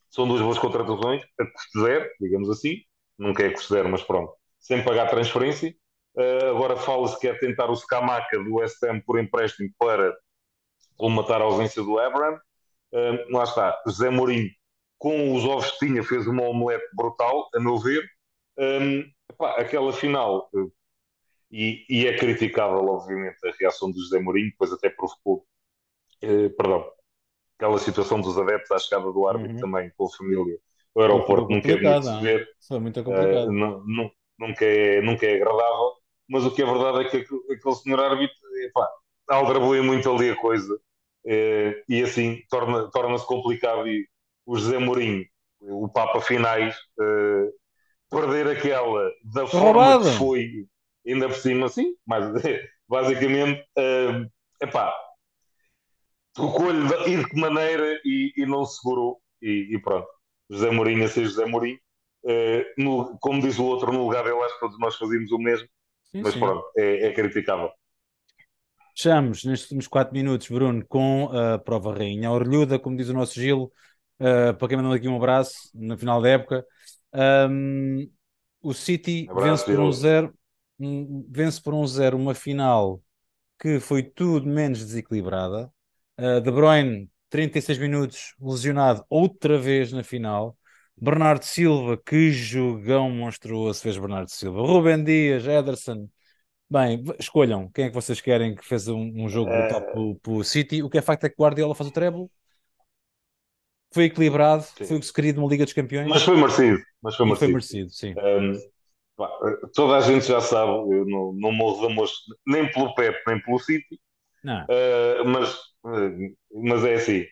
são duas boas contratações, a custo zero, digamos assim. Nunca é custo zero, mas pronto. Sem pagar transferência. Uh, agora fala-se que é tentar o Scamaca do West Ham por empréstimo para colmatar a ausência do Abraham. Uh, lá está, José Mourinho, com os ovos que tinha, fez uma omelete brutal, a meu ver. Um, epá, aquela final, eh, e, e, é criticável, obviamente, a reação do José Mourinho, depois até provocou, eh, perdão, aquela situação dos adeptos à chegada do árbitro uhum. também com a família. O aeroporto nunca é muito ver. Foi muito complicado. Uh, não, não, nunca, é, nunca é agradável, mas o que é verdade é que aquele senhor árbitro, epá, aldraboia muito ali a coisa. e assim torna-se torna complicado e o José Mourinho, o Papa Finais, perder aquela da forma que foi, ainda por cima, assim, mas [laughs] basicamente, uh, epá, tocou-lhe e de que maneira e, e não segurou, e, e, pronto. José Mourinho a ser José Mourinho, uh, no, como diz o outro, no lugar dele, acho que todos nós fazíamos o mesmo, sim, mas sim. pronto, é, é criticável. Fechamos nestes últimos 4 minutos, Bruno, com a prova rainha. A orelhuda, como diz o nosso Gil, uh, para quem mandou aqui um abraço no final da época. Um, o City vence por um zero, vence por um zero uma final que foi tudo menos desequilibrada. Uh, De Bruyne, 36 minutos, lesionado outra vez na final. Bernardo Silva, que jogão monstruoso fez Bernardo Silva. Rubem Dias, Ederson. Bem, escolham quem é que vocês querem que fez um, um jogo brutal uh... para o City. O que é facto é que Guardiola faz o treble. Foi equilibrado, sim. foi o que se queria de uma Liga dos Campeões. Mas foi merecido. Mas foi merecido, foi merecido sim. Um, toda a gente já sabe, eu não, não morro de amor nem pelo Pep, nem pelo City. Uh, mas, uh, mas é assim.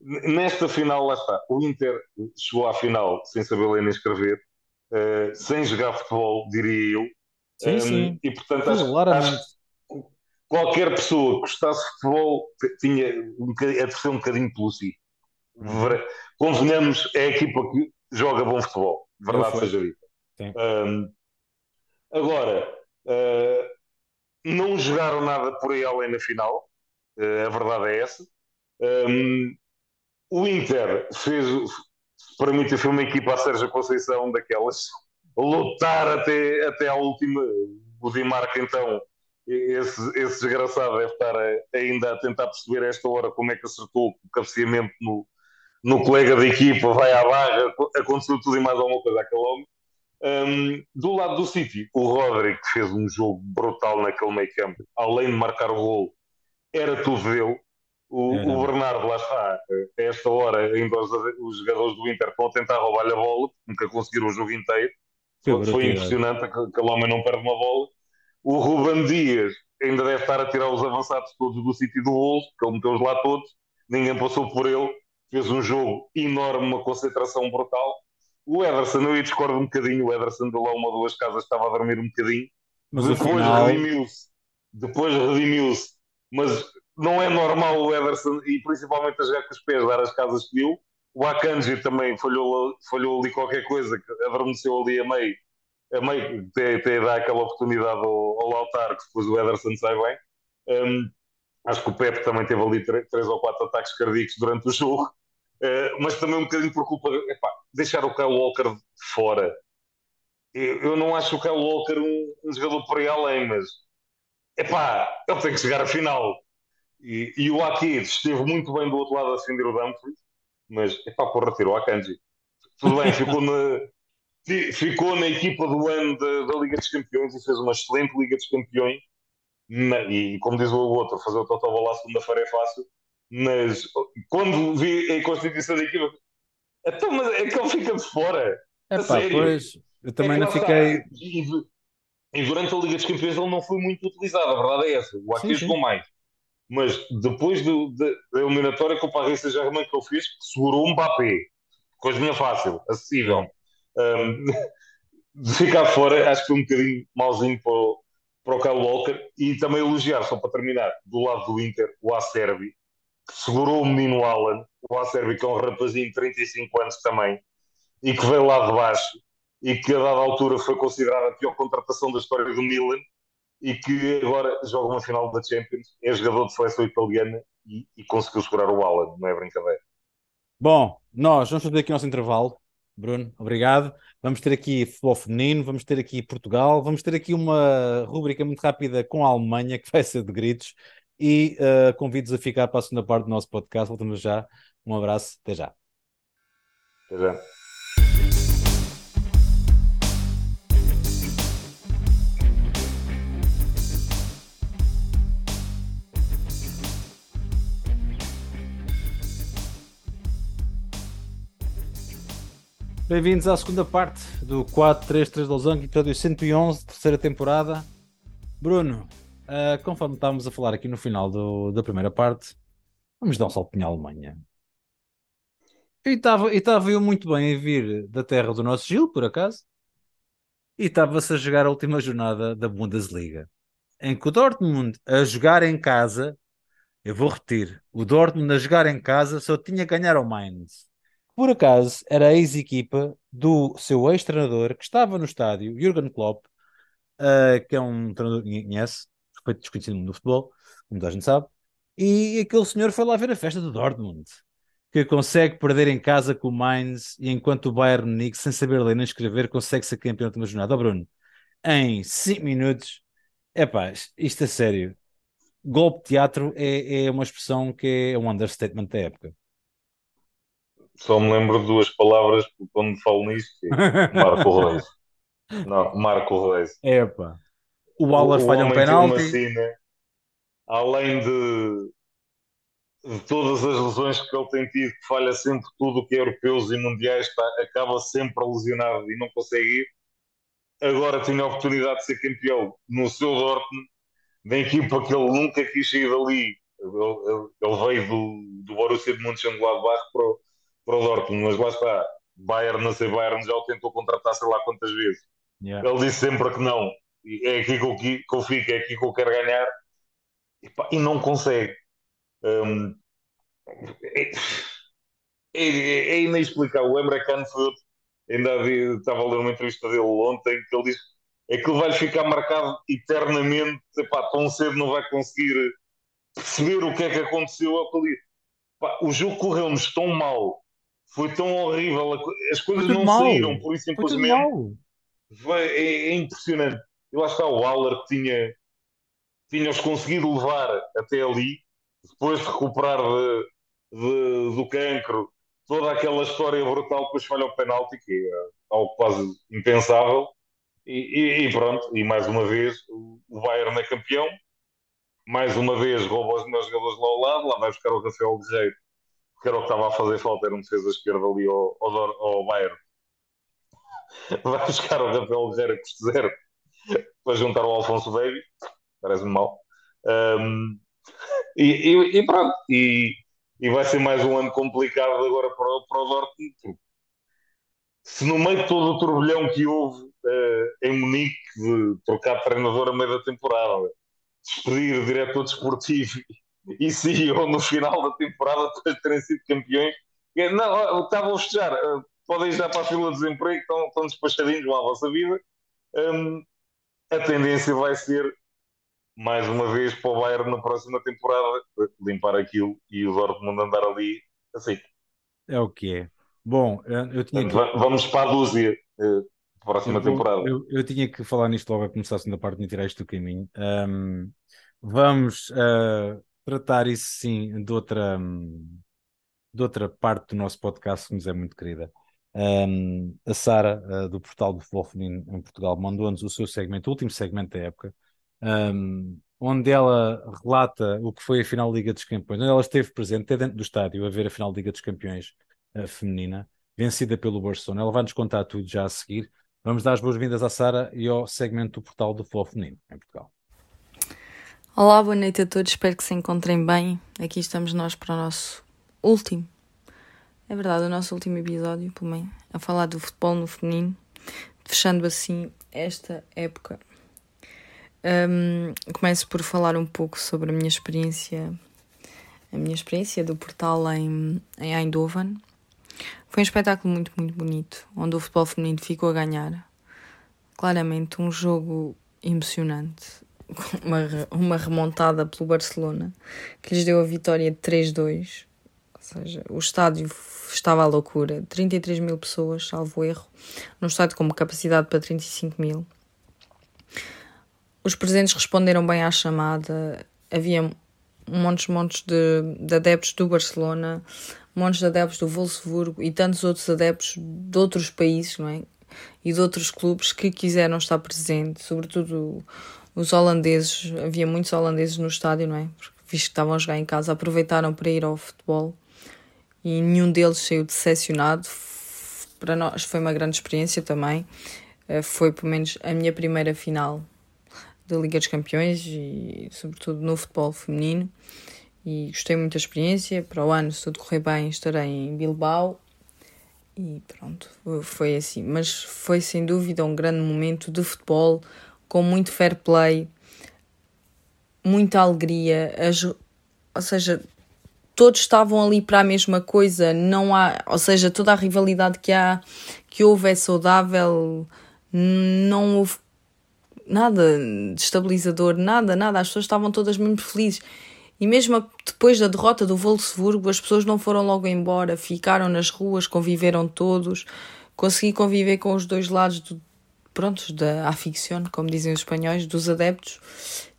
Nesta final, lá está. O Inter chegou à final sem saber ler nem escrever, uh, sem jogar futebol, diria eu. Sim, um, sim. E portanto, acho, acho que qualquer pessoa que gostasse de futebol tinha a torcer um bocadinho pelo City. Convenhamos, é a equipa que joga bom futebol, verdade seja dita. Um, agora, uh, não jogaram nada por aí além na final, uh, a verdade é essa. Um, o Inter fez, para mim, foi uma equipa a Sérgio Conceição daquelas lutar até, até à última. O Di Marco, então, esse, esse desgraçado deve estar a, ainda a tentar perceber a esta hora como é que acertou o cabeceamento no, no colega da equipa, vai à barra, aconteceu tudo e mais alguma coisa àquele homem. Um, do lado do City, o Rodrigo fez um jogo brutal naquele meio campo, além de marcar o gol, era tudo dele. O, o Bernardo, lá está, a esta hora, ainda os, os jogadores do Inter estão a tentar roubar-lhe a bola, nunca conseguiram o jogo inteiro. Foi, foi impressionante, aquele homem não perde uma bola. O Ruben Dias ainda deve estar a tirar os avançados todos do City do bolso, que ele meteu-os lá todos, ninguém passou por ele fez um jogo enorme, uma concentração brutal. O Ederson, eu discordo um bocadinho, o Ederson de lá uma ou duas casas estava a dormir um bocadinho, mas depois final... redimiu-se, depois redimiu-se, mas não é normal o Ederson, e principalmente a jogar com os pés, dar as casas que deu. O Akanji também falhou, falhou ali qualquer coisa, adormeceu ali a meio, a meio até, até dar aquela oportunidade ao, ao Lautaro, que depois o Ederson sai bem. Um, acho que o Pepe também teve ali três ou quatro ataques cardíacos durante o jogo. Eh, mas também um bocadinho por culpa epá, deixar o Kyle Walker fora. Eu, eu não acho o Kyle Walker um, um, jogador por aí além, mas epá, ele tem que chegar à final. E, e o Akid esteve muito bem do outro lado a defender o Dumfries, mas epá, porra, tirou a Kanji. Tudo bem, ficou na, ficou na equipa do ano da, da, Liga dos Campeões e fez uma excelente Liga dos Campeões. Na, e como diz o outro, fazer o Total Bola segunda-feira é fácil mas quando vi a constituição da equipa, então, mas é que ele fica de fora. É pá, pois, eu também é não fiquei. E, e, durante a Liga dos Campeões ele não foi muito utilizado, a verdade é essa. O Aqui jogou mais. Mas depois do, de, da eliminatória com o Paris Saint-Germain que ele fez, segurou um Mbappé. Coisinha fácil, acessível. Um, [laughs] de ficar fora, acho que foi um bocadinho malzinho para o, para o Kyle Walker. E também elogiar, só para terminar, do lado do Inter, o Acerbi segurou o menino Alan, o Acerbi, que é um rapazinho de 35 anos também, e que veio lá de baixo, e que a dada altura foi considerada a pior contratação da história do Milan, e que agora joga uma final da Champions, é jogador de seleção italiana e, e conseguiu segurar o Alan, não é brincadeira. Bom, nós vamos fazer aqui o nosso intervalo. Bruno, obrigado. Vamos ter aqui futebol feminino, vamos ter aqui Portugal, vamos ter aqui uma rúbrica muito rápida com a Alemanha, que vai ser de gritos e uh, convido-os a ficar para a segunda parte do nosso podcast. Voltamos já. Um abraço, até já. Até já. Bem-vindos à segunda parte do 4-3-3 Losango, episódio 111, terceira temporada. Bruno, Uh, conforme estávamos a falar aqui no final do, da primeira parte, vamos dar um saltinho à Alemanha. E estava eu muito bem a vir da terra do nosso Gil, por acaso, e estava-se a jogar a última jornada da Bundesliga, em que o Dortmund a jogar em casa, eu vou repetir, o Dortmund a jogar em casa só tinha que ganhar ao Mainz. Por acaso, era a ex-equipa do seu ex-treinador que estava no estádio, Jürgen Klopp, uh, que é um treinador que conhece, respeito desconhecido no futebol, como toda a gente sabe, e aquele senhor foi lá ver a festa do Dortmund, que consegue perder em casa com o Mainz, e enquanto o Bayern Munique, sem saber ler nem escrever, consegue ser campeão de uma jornada. Oh, Bruno, em 5 minutos, é pá, isto é sério. Golpe teatro é, é uma expressão que é um understatement da época. Só me lembro de duas palavras quando falo nisto: é [laughs] Marco Reis. Não, Marco Reis. É pá. O Waller falha um penalti. Cena, além de, de todas as lesões que ele tem tido, que falha sempre tudo o que é europeus e mundiais, está, acaba sempre lesionado e não consegue ir. Agora tem a oportunidade de ser campeão no seu Dortmund, da equipa que ele nunca quis sair dali. Ele, ele veio do, do Borussia de Mönchengladbach para o, para o Dortmund, mas lá está. Bayern, não sei, Bayern já o tentou contratar sei lá quantas vezes. Yeah. Ele disse sempre que não. É aqui que eu, que eu fico, é aqui que eu quero ganhar e, pá, e não consegue. Um, é, é, é, inexplicável. O Emre Can foi outro. Ainda havia, estava a ler uma entrevista dele ontem que ele é que ele vai ficar marcado eternamente. Epá, tão cedo não vai conseguir perceber o que é que aconteceu. Epá, o jogo correu-nos tão mal, foi tão horrível, as coisas não mal. saíram, por isso simplesmente. É, é, impressionante. E lá está o Waller que tinha tinham-os conseguido levar até ali, depois de recuperar de, de, do cancro, toda aquela história brutal, depois falha o penalti, que é algo quase impensável, e, e, e pronto, e mais uma vez o, Bayern é campeão, mais uma vez rouba os meus jogadores lá ao lado, lá vai buscar o Rafael Guerreiro, que era o que estava a fazer falta, era um defesa esquerda ali ao, ao, ao Bayern. [laughs] Vai buscar o Rafael Guerreiro custo zero para juntar o Alfonso Baby parece-me mal. Um, e, e, e, pronto, e, e vai ser mais um ano complicado agora para, para o Dortmund. Se no meio de todo o turbilhão que houve uh, em Munique de trocar treinador a meio da temporada, despedir o diretor desportivo e CEO no final da temporada depois de terem sido campeões, não, estavam a festejar, uh, podem ir já para a fila de desemprego, estão, estão despachadinhos lá a vossa vida. Um, a tendência vai ser mais uma vez para o Bayern na próxima temporada limpar aquilo e o Dortmund andar ali assim. É o que é. Bom, eu tinha que... Vamos para a dúzia uh, próxima eu temporada. Eu, eu, tinha que falar nisto logo a começar a segunda parte de me tirar isto do caminho. Um, vamos uh, tratar isso sim de outra, de outra parte do nosso podcast que nos é muito querida. Um, a Sara, uh, do portal do Futebol Feminino em Portugal, mandou-nos o seu segmento, o último segmento da época, um, onde ela relata o que foi a final da Liga dos Campeões, onde ela esteve presente até dentro do estádio a ver a final da Liga dos Campeões uh, feminina, vencida pelo Barcelona. Ela vai-nos contar tudo já a seguir. Vamos dar as boas-vindas à Sara e ao segmento do portal do Futebol Feminino em Portugal. Olá, boa noite a todos, espero que se encontrem bem. Aqui estamos nós para o nosso último, é verdade, o nosso último episódio, pelo menos, a falar do futebol no feminino, fechando assim esta época um, começo por falar um pouco sobre a minha experiência, a minha experiência do portal em, em Eindhoven. Foi um espetáculo muito, muito bonito, onde o futebol feminino ficou a ganhar. Claramente um jogo emocionante, [laughs] uma, uma remontada pelo Barcelona, que lhes deu a vitória de 3-2. Seja, o estádio estava à loucura. 33 mil pessoas, salvo erro, num estádio com uma capacidade para 35 mil. Os presentes responderam bem à chamada. Havia montes, montes de, de adeptos do Barcelona, montes de adeptos do Wolfsburgo e tantos outros adeptos de outros países, não é? E de outros clubes que quiseram estar presentes, sobretudo os holandeses. Havia muitos holandeses no estádio, não é? Porque, visto que estavam a jogar em casa, aproveitaram para ir ao futebol e nenhum deles saiu decepcionado. Para nós foi uma grande experiência também. Eh, foi pelo menos a minha primeira final da Liga dos Campeões e, sobretudo, no futebol feminino. e gostei muito da experiência. Para o ano, se tudo correr bem, estarei em Bilbao e pronto, foi assim. Mas foi sem dúvida um grande momento de futebol com muito fair play, muita alegria, as, ou seja, todos estavam ali para a mesma coisa, não há, ou seja, toda a rivalidade que há, que houve é saudável, não houve nada destabilizador, nada, nada, as pessoas estavam todas muito felizes. E mesmo depois da derrota do Wolfsburgo, as pessoas não foram logo embora, ficaram nas ruas, conviveram todos, consegui conviver com os dois lados do, prontos, da afición, como dizem os espanhóis, dos adeptos,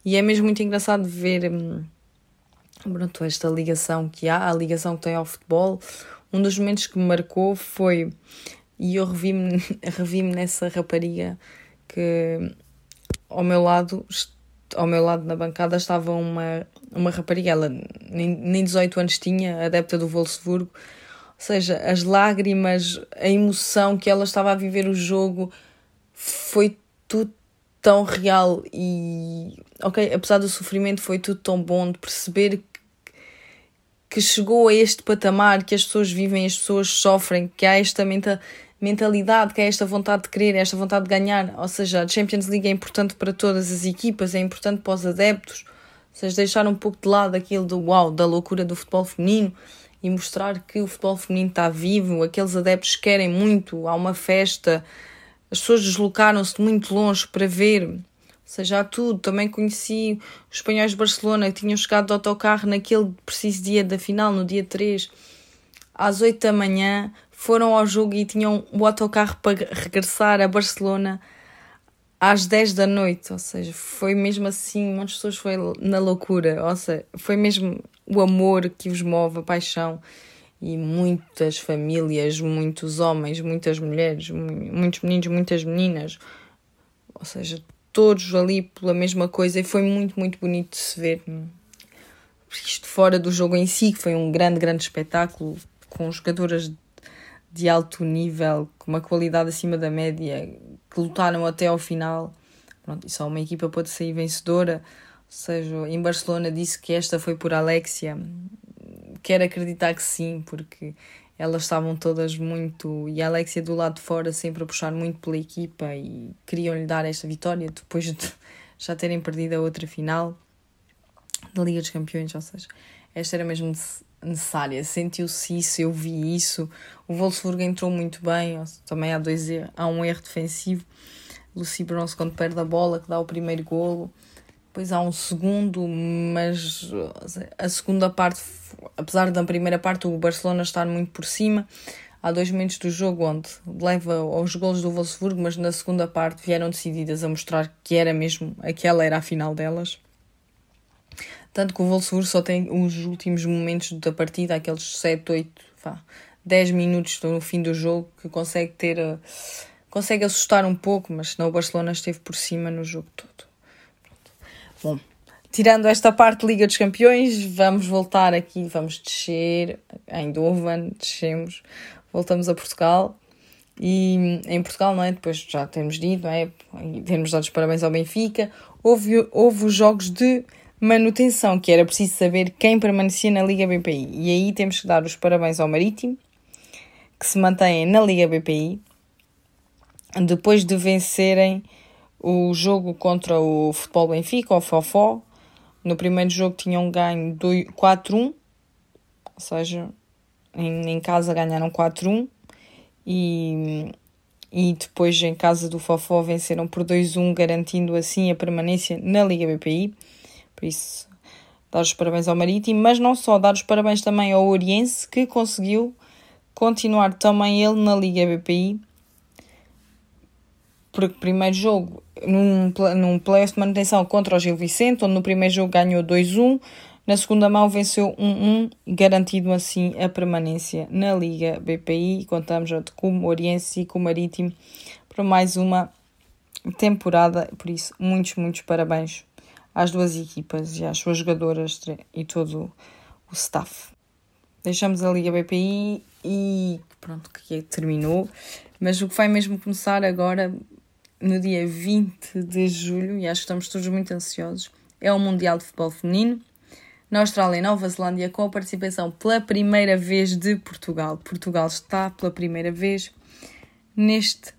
e é mesmo muito engraçado ver hum, pronto, esta ligação que há, a ligação que tem ao futebol. Um dos momentos que me marcou foi, e eu revi-me [laughs] revi nessa rapariga que ao meu lado, ao meu lado na bancada estava uma, uma rapariga, ela nem, nem 18 anos tinha, adepta do Wolfsburgo, ou seja, as lágrimas, a emoção que ela estava a viver o jogo, foi tudo tão real e, ok, apesar do sofrimento, foi tudo tão bom de perceber que chegou a este patamar, que as pessoas vivem, as pessoas sofrem, que há esta mentalidade, que há esta vontade de querer, esta vontade de ganhar. Ou seja, a Champions League é importante para todas as equipas, é importante para os adeptos. Ou seja, deixar um pouco de lado aquilo do uau, da loucura do futebol feminino e mostrar que o futebol feminino está vivo, aqueles adeptos querem muito, há uma festa, as pessoas deslocaram-se de muito longe para ver, seja, tudo. Também conheci os espanhóis de Barcelona que tinham chegado de autocarro naquele preciso dia da final, no dia 3, às 8 da manhã, foram ao jogo e tinham o autocarro para regressar a Barcelona às 10 da noite, ou seja, foi mesmo assim, muitas pessoas foi na loucura, ou seja, foi mesmo o amor que os move, a paixão. E muitas famílias, muitos homens, muitas mulheres, muitos meninos, muitas meninas, ou seja, todos ali pela mesma coisa e foi muito, muito bonito de se ver. Isto fora do jogo em si, que foi um grande, grande espetáculo com jogadoras de alto nível, com uma qualidade acima da média, que lutaram até ao final. Pronto, e só uma equipa pode sair vencedora. Ou seja, em Barcelona disse que esta foi por Alexia. Quero acreditar que sim, porque elas estavam todas muito. E a Alexia do lado de fora sempre a puxar muito pela equipa e queriam-lhe dar esta vitória depois de [laughs] já terem perdido a outra final da Liga dos Campeões. Ou seja, esta era mesmo necessária. Sentiu-se isso, eu vi isso. O Wolfsburg entrou muito bem, também há, dois, há um erro defensivo. Lucy Bronze quando perde a bola, que dá o primeiro golo. Depois há um segundo, mas a segunda parte, apesar da primeira parte o Barcelona estar muito por cima, há dois momentos do jogo onde leva aos golos do Wolfsburg, mas na segunda parte vieram decididas a mostrar que era mesmo, aquela era a final delas. Tanto que o Wolfsburg só tem os últimos momentos da partida, aqueles 7, 8, vá, 10 minutos no fim do jogo, que consegue ter. Uh, consegue assustar um pouco, mas senão o Barcelona esteve por cima no jogo todo. Bom, tirando esta parte de Liga dos Campeões, vamos voltar aqui, vamos descer em Dovan, descemos, voltamos a Portugal. E em Portugal, não é? Depois já temos dito, é? Temos dado os parabéns ao Benfica. Houve, houve os jogos de manutenção, que era preciso saber quem permanecia na Liga BPI. E aí temos que dar os parabéns ao Marítimo, que se mantém na Liga BPI, depois de vencerem o jogo contra o Futebol Benfica, o Fofó. No primeiro jogo tinham ganho 4-1, ou seja, em, em casa ganharam 4-1 e, e depois em casa do Fofó venceram por 2-1, garantindo assim a permanência na Liga BPI. Por isso, dar os parabéns ao Marítimo, mas não só, dar os parabéns também ao Oriense, que conseguiu continuar também ele na Liga BPI. Porque primeiro jogo, num, num playoff de manutenção contra o Gil Vicente, onde no primeiro jogo ganhou 2-1, na segunda mão venceu 1-1, garantindo assim a permanência na Liga BPI. Contamos com o Oriense e com o Marítimo para mais uma temporada. Por isso, muitos, muitos parabéns às duas equipas e às suas jogadoras e todo o staff. Deixamos a Liga BPI e pronto, que terminou. Mas o que vai mesmo começar agora, no dia 20 de julho, e acho que estamos todos muito ansiosos, é o Mundial de Futebol Feminino. na Austrália e Nova Zelândia, com a participação pela primeira vez de Portugal. Portugal está pela primeira vez neste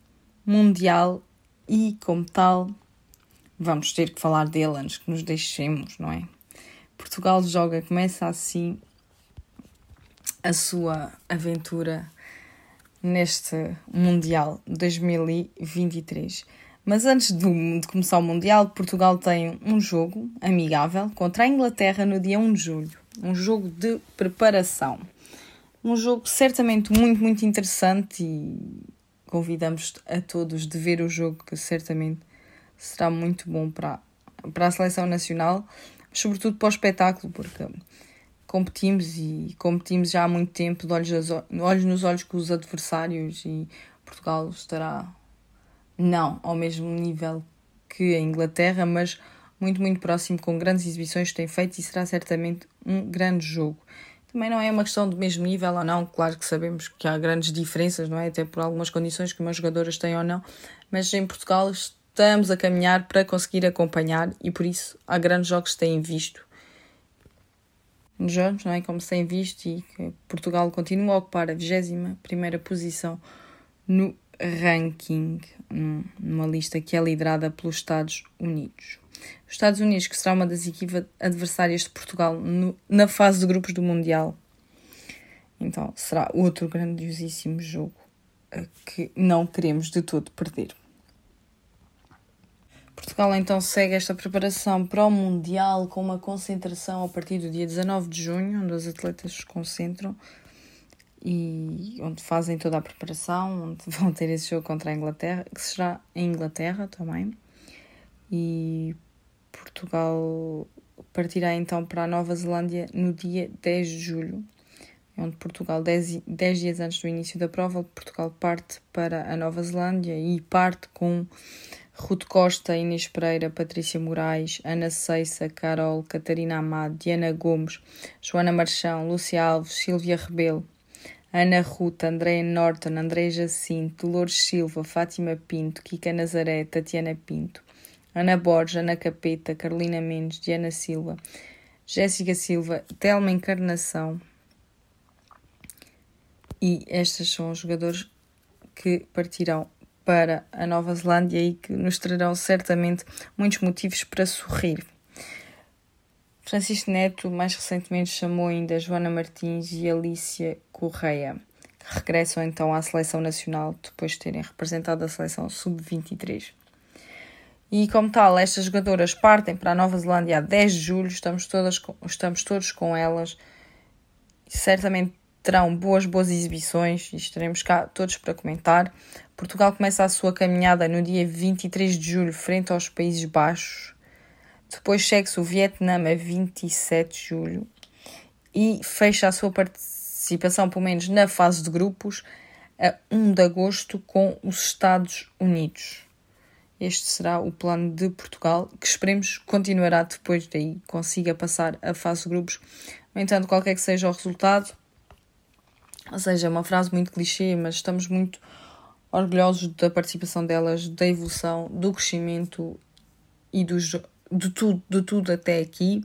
Mundial e, como tal, vamos ter que falar dele antes que nos deixemos, não é? Portugal joga, começa assim a sua aventura neste Mundial 2023. Mas antes de, de, começar o Mundial, Portugal tem um jogo amigável contra a Inglaterra no dia 1 de julho. Um jogo de preparação. Um jogo certamente muito, muito interessante e convidamos a todos de ver o jogo, que certamente será muito bom para, para a seleção nacional, sobretudo para o espetáculo, porque competimos e competimos já há muito tempo, de olhos, olhos nos olhos com os adversários e Portugal estará não ao mesmo nível que a Inglaterra, mas muito, muito próximo, com grandes exibições que tem feito e será certamente um grande jogo. Também não é uma questão do mesmo nível ou não, claro que sabemos que há grandes diferenças, não é? Até por algumas condições que umas jogadoras têm ou não, mas em Portugal estamos a caminhar para conseguir acompanhar e por isso há grandes jogos que têm visto. Nos jogos, não é? Como se tem visto e que Portugal continua a ocupar a 21 posição no ranking, numa lista que é liderada pelos Estados Unidos. Os Estados Unidos, que será uma das equipas adversárias de Portugal no, na fase de grupos do Mundial. Então, será outro grandiosíssimo jogo eh, que não queremos de todo perder. Portugal então segue esta preparação para o Mundial com uma concentração a partir do dia 19 de junho, onde os atletas se concentram e onde fazem toda a preparação, onde [laughs] vão ter esse jogo contra a Inglaterra, que será em Inglaterra também. E Portugal partirá então para a Nova Zelândia no dia 10 de julho, onde Portugal, 10, 10 dias antes do início da prova, Portugal parte para a Nova Zelândia e parte com Ruth Costa, Inês Pereira, Patrícia Moraes, Ana Ceissa, Carol, Catarina Amado, Diana Gomes, Joana Marchão, Lúcia Alves, Silvia Rebelo, Ana Ruta, Andréia Norton, André Jacinto, Dolores Silva, Fátima Pinto, Kika Nazaré, Tatiana Pinto, Ana Borges, Ana Capeta, Carolina Mendes, Diana Silva, Jéssica Silva, Telma Encarnação. E estes são os jogadores que partirão para a Nova Zelândia e que nos trarão certamente muitos motivos para sorrir. Francisco Neto, mais recentemente, chamou ainda Joana Martins e Alicia Correia, que regressam então à seleção nacional depois de terem representado a seleção sub-23. E como tal, estas jogadoras partem para a Nova Zelândia a 10 de julho, estamos, todas, estamos todos com elas. Certamente terão boas, boas exibições e estaremos cá todos para comentar. Portugal começa a sua caminhada no dia 23 de julho, frente aos Países Baixos, depois segue-se o Vietnã a 27 de julho e fecha a sua participação, pelo menos na fase de grupos, a 1 de agosto com os Estados Unidos. Este será o plano de Portugal, que esperemos continuará depois daí, consiga passar a fase de grupos. No entanto, qualquer que seja o resultado, ou seja, é uma frase muito clichê, mas estamos muito orgulhosos da participação delas, da evolução, do crescimento e dos de tudo, de tudo até aqui.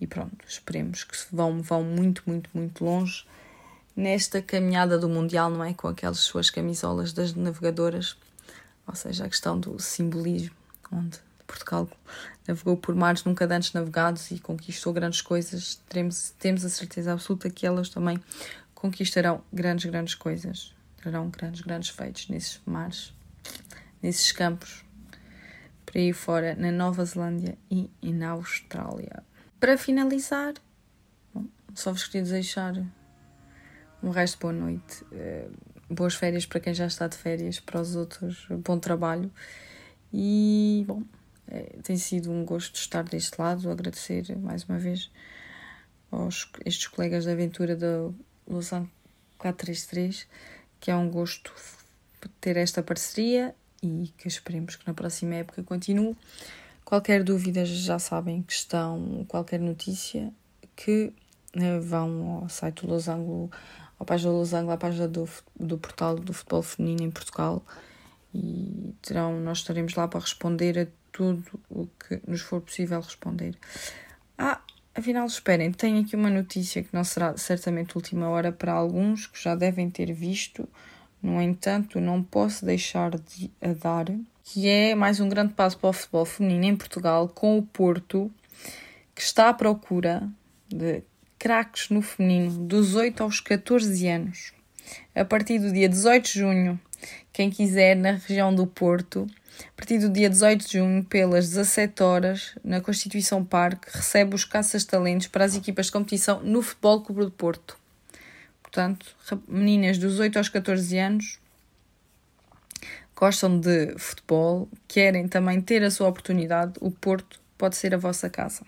E pronto, esperemos que vão, vão muito, muito, muito longe nesta caminhada do Mundial, não é? Com aquelas suas camisolas das navegadoras, ou seja, a questão do simbolismo, onde Portugal navegou por mares nunca antes navegados e conquistou grandes coisas. Teremos, temos a certeza absoluta que elas também conquistarão grandes, grandes coisas, terão grandes, grandes feitos nesses mares, nesses campos por aí fora, na Nova Zelândia e, e na Austrália. Para finalizar, bom, só vos queria desejar um resto de boa noite, uh, boas férias para quem já está de férias, para os outros, bom trabalho e, bom, é, tem sido um gosto estar deste lado, agradecer mais uma vez aos estes colegas da aventura da Lausanne 433, que é um gosto ter esta parceria e que esperemos que na próxima época continue. Qualquer dúvida já sabem que estão, qualquer notícia, que né, vão ao site do Losango, à página do Losango, à página do, do portal do futebol feminino em Portugal e terão, nós estaremos lá para responder a tudo o que nos for possível responder. Ah, Afinal, esperem, tenho aqui uma notícia que não será certamente última hora para alguns que já devem ter visto, no entanto, não posso deixar de a dar, que é mais um grande passo para o futebol feminino em Portugal, com o Porto, que está à procura de craques no feminino dos 8 aos 14 anos. A partir do dia 18 de junho, quem quiser, na região do Porto, a partir do dia 18 de junho, pelas 17 horas, na Constituição Parque, recebe os caças-talentos para as equipas de competição no Futebol Clube do Porto. Portanto, meninas dos 8 aos 14 anos gostam de futebol, querem também ter a sua oportunidade, o Porto pode ser a vossa casa.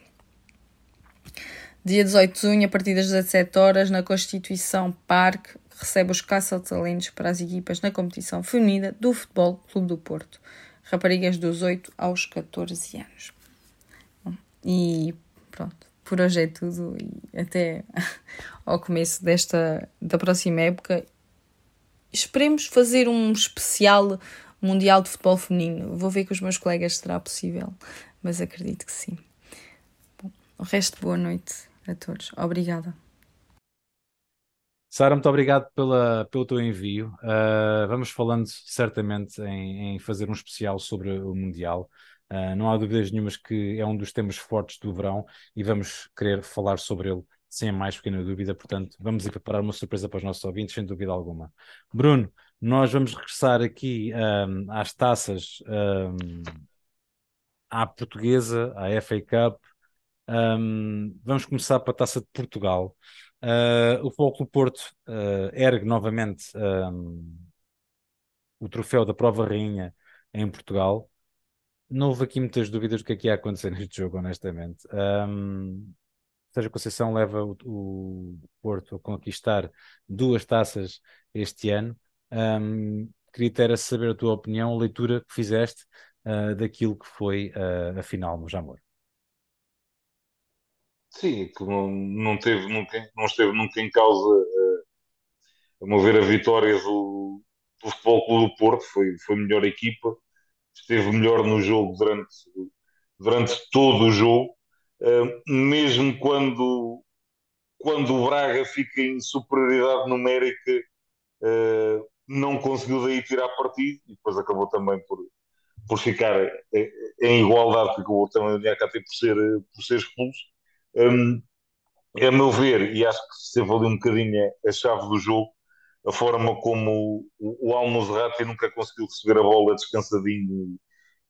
Dia 18 de junho, a partir das 17 horas, na Constituição Parque, recebe os caça-talentos para as equipas na competição feminina do Futebol Clube do Porto raparigas dos 8 aos 14 anos. E pronto, por hoje é tudo e até [laughs] ao começo desta da próxima época esperemos fazer um especial Mundial de Futebol Feminino. Vou ver com os meus colegas se será possível, mas acredito que sim. Bom, o resto, boa noite a todos. Obrigada. Sara, muito obrigado pela, pelo teu envio. Uh, vamos falando certamente em, em, fazer um especial sobre o Mundial. Uh, não há dúvidas nenhumas que é um dos temas fortes do verão e vamos querer falar sobre ele sem a mais pequena dúvida. Portanto, vamos preparar uma surpresa para os nossos ouvintes, sem dúvida alguma. Bruno, nós vamos regressar aqui um, às taças um, à portuguesa, à FA Cup. Um, vamos começar para a taça de Portugal. Uh, o Futebol Porto uh, ergue novamente um, o troféu da Prova Rainha em Portugal. Não houve aqui muitas dúvidas do que é que ia acontecer [laughs] neste jogo, honestamente. Um, Sérgio Conceição leva o, o, Porto a conquistar duas taças este ano. Um, queria ter a saber a tua opinião, a leitura que fizeste uh, daquilo que foi a final no Jamor. Sim, que não, não, teve nunca, não esteve nunca em causa, uh, a mover a vitória do, do Futebol Clube do Porto, foi, foi melhor equipa, esteve melhor no jogo durante, durante todo o jogo, uh, mesmo quando, quando o Braga fica em superioridade numérica, uh, não conseguiu daí tirar partido e depois acabou também por, por ficar em igualdade, porque o também o Niakate por ser, por ser expulso. Um, a meu ver, e acho que se ali um bocadinho a chave do jogo, a forma como o, o nunca conseguiu receber a bola descansadinho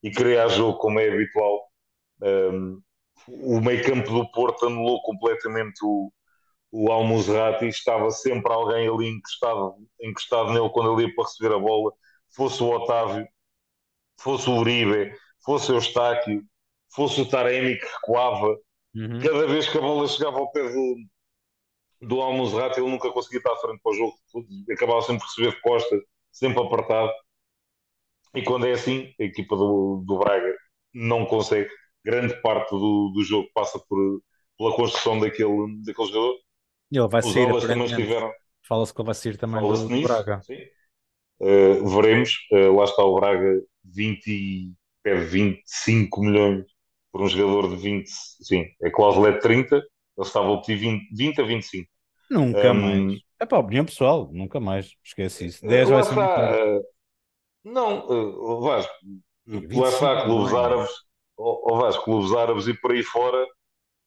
e, e criar jogo como é habitual. Um, o meio campo do Porto anulou completamente o, o Almozrati, estava sempre alguém ali encostado, encostado nele quando ele ia para receber a bola, fosse o Otávio, fosse o Uribe, fosse o Eustáquio, fosse o Taremi que recuava, Uhum. Cada vez que a bola chegava ao pé do, do Almozrat, ele nunca conseguia estar à frente para o jogo. Acabava sempre por receber de costas, sempre apertado. E quando é assim, a equipa do, do Braga não consegue. Grande parte do, do jogo passa por, pela construção daquele, daquele jogador. E ele vai Os sair, também estiveram. Fala-se que ele vai sair também do, Braga. Sim. Uh, veremos. Uh, lá está o Braga, 20, 25 milhões por um jogador de 20, sim, a cláusula é de 30, ele estava a pedir 20, 20 a 25. Nunca um, mais. É para a opinião pessoal, nunca mais. Esquece isso. 10 vai ser uh, Não, uh, Vasco, lá está, clubes árabes, ou, ou Vasco, clubes árabes e por aí fora,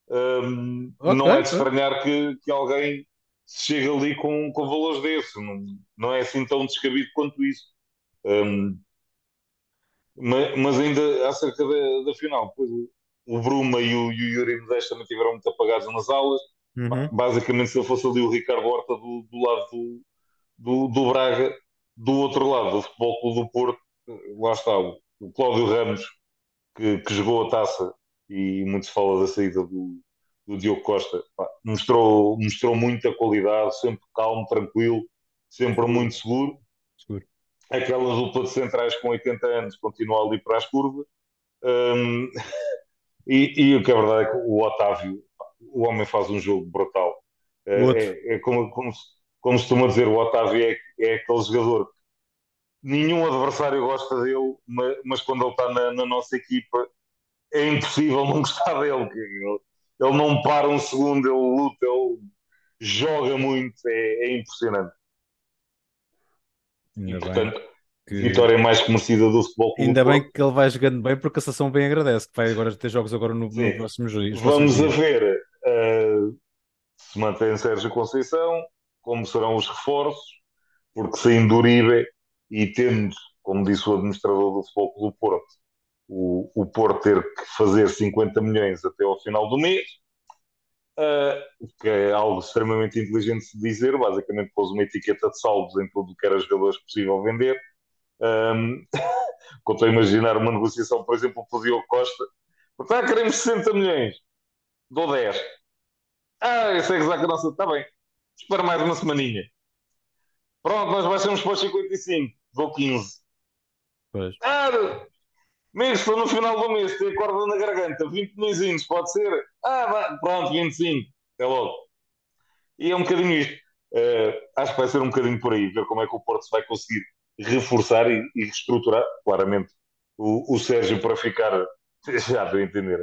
um, okay, não é de estranhar que, que alguém chegue ali com, com valores desses. Não, não é assim tão descabido quanto isso. Um, mas, mas, ainda acerca da, da final, pois o Bruma e o, e o Yuri Medeiros também tiveram muito apagados nas aulas. Uhum. Basicamente, se eu fosse ali o Ricardo Horta do, do lado do, do, do, Braga, do outro lado, do Futebol Clube do Porto, lá está o, o Cláudio Ramos, que, que, jogou a taça e muito se fala da saída do, do Diogo Costa. Pá, mostrou, mostrou muita qualidade, sempre calmo, tranquilo, sempre muito seguro. seguro. Aquela dupla de centrais com 80 anos continua ali para as curvas. Um, [laughs] E, e, o que é verdade é que o Otávio, o homem faz um jogo brutal. É, é, é como, como, como costuma dizer, o Otávio é, é aquele jogador que nenhum adversário gosta dele, mas, mas quando ele está na, na, nossa equipa é impossível não gostar dele. ele não para um segundo, ele luta, ele joga muito, é, é impressionante. E, portanto, que- vitória mais merecida do Futebol Ainda bem que ele vai jogando bem porque a sessão bem agradece, que vai agora ter jogos agora no, no próximo juiz. Vamos a ver eh, se mantém Sérgio Conceição, como serão os reforços, porque saindo do Uribe e tendo, como disse o administrador do Futebol do Porto, o, o Porto ter que fazer 50 milhões até ao final do mês, o que é algo extremamente inteligente de dizer, basicamente pôs uma etiqueta de saldos em tudo o que era jogadores possível vender. Um, quando estou a imaginar uma negociação, por exemplo, com o Diogo Costa, porque ah, queremos 60 milhões, dou 10. Ah, esse é exato a nossa. Está bem, espera mais uma semaninha. Pronto, nós baixamos para os 55, dou 15. Pois. Ah, mês, estou no final do mês, tenho corda na garganta, 20 milhões, pode ser? Ah, vá, pronto, 25, até logo. E é um bocadinho isto. Eh, acho que vai ser um bocadinho por aí, ver como é que o Porto se vai conseguir reforçar e, e reestruturar, claramente, o, o Sérgio para ficar, [laughs] já estou a entender,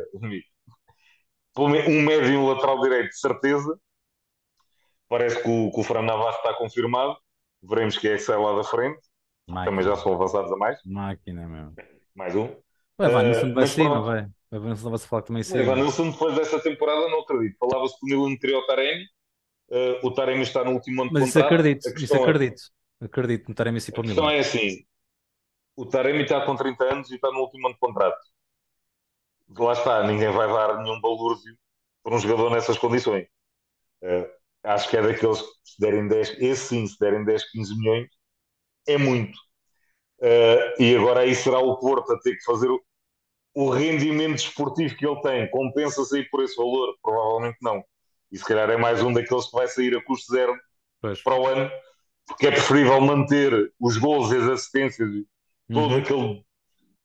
um médio e um lateral direito, de certeza. Parece que o, que o Fran Navarro está confirmado. Veremos quem é que sai lá da frente. Máquina, Também já são avançados a mais. máquina mesmo. Mais um. Vai, vai, Eh, vai vai? Vai-se falar também O sair. Evanilson, depois dessa temporada, não acredito. Falava-se que o Milan queria o Taremi. Eh, o Taremi está no último ano de Mas isso contrato. acredito, isso questão é- acredito. No Taremi para o questão Milan. é assim: o Taremi está com 30 anos e está no último ano de contrato. Lá está, ninguém vai dar nenhum balúrdio por um jogador nessas condições. Eh, acho que é daqueles que se derem 10, esse sim, se derem 10, 15 milhões, é muito. Eh, e agora aí será o Porto a ter que fazer o, o rendimento desportivo que ele tem. Compensa sair por esse valor? Provavelmente não. E se calhar é mais um daqueles que vai sair a custo zero Pois. para o ano, porque é preferível manter os gols e as assistências e todo Uhum. aquele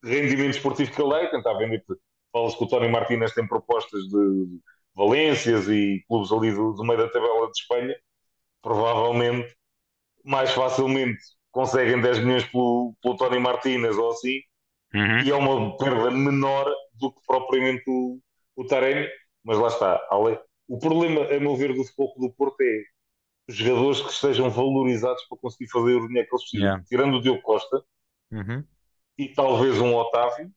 rendimento esportivo que ele é, tentar vender. Fala-se que o Tony Martínez tem propostas de Valências e clubes ali do, do meio da tabela de Espanha, provavelmente mais facilmente conseguem 10 milhões pelo, pelo Tony Martínez ou assim, Uhum. e é uma perda menor do que propriamente o, o Taremi, mas lá está. O problema, a meu ver, do Clube do Porto é jogadores que estejam valorizados para conseguir fazer o dinheiro que eles precisam. Yeah. Tirando o Diogo Costa Uhum. e talvez um Otávio,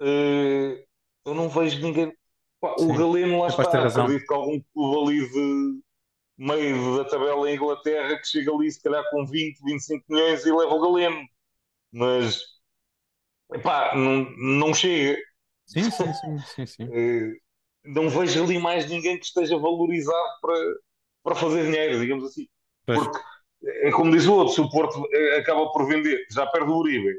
eh, eu não vejo ninguém. Pá, o. Galeno lá está. Acredito que algum clube ali de meio da tabela em Inglaterra que chega ali se calhar com 20, 25 milhões e leva o Galeno. Mas epá, não, não chega. Sim, sim, sim, sim, sim. Eh, não vejo ali mais ninguém que esteja valorizado para, para fazer dinheiro, digamos assim. Pois. Porque é como diz o outro, se o Porto eh, acaba por vender, já perde o Uribe,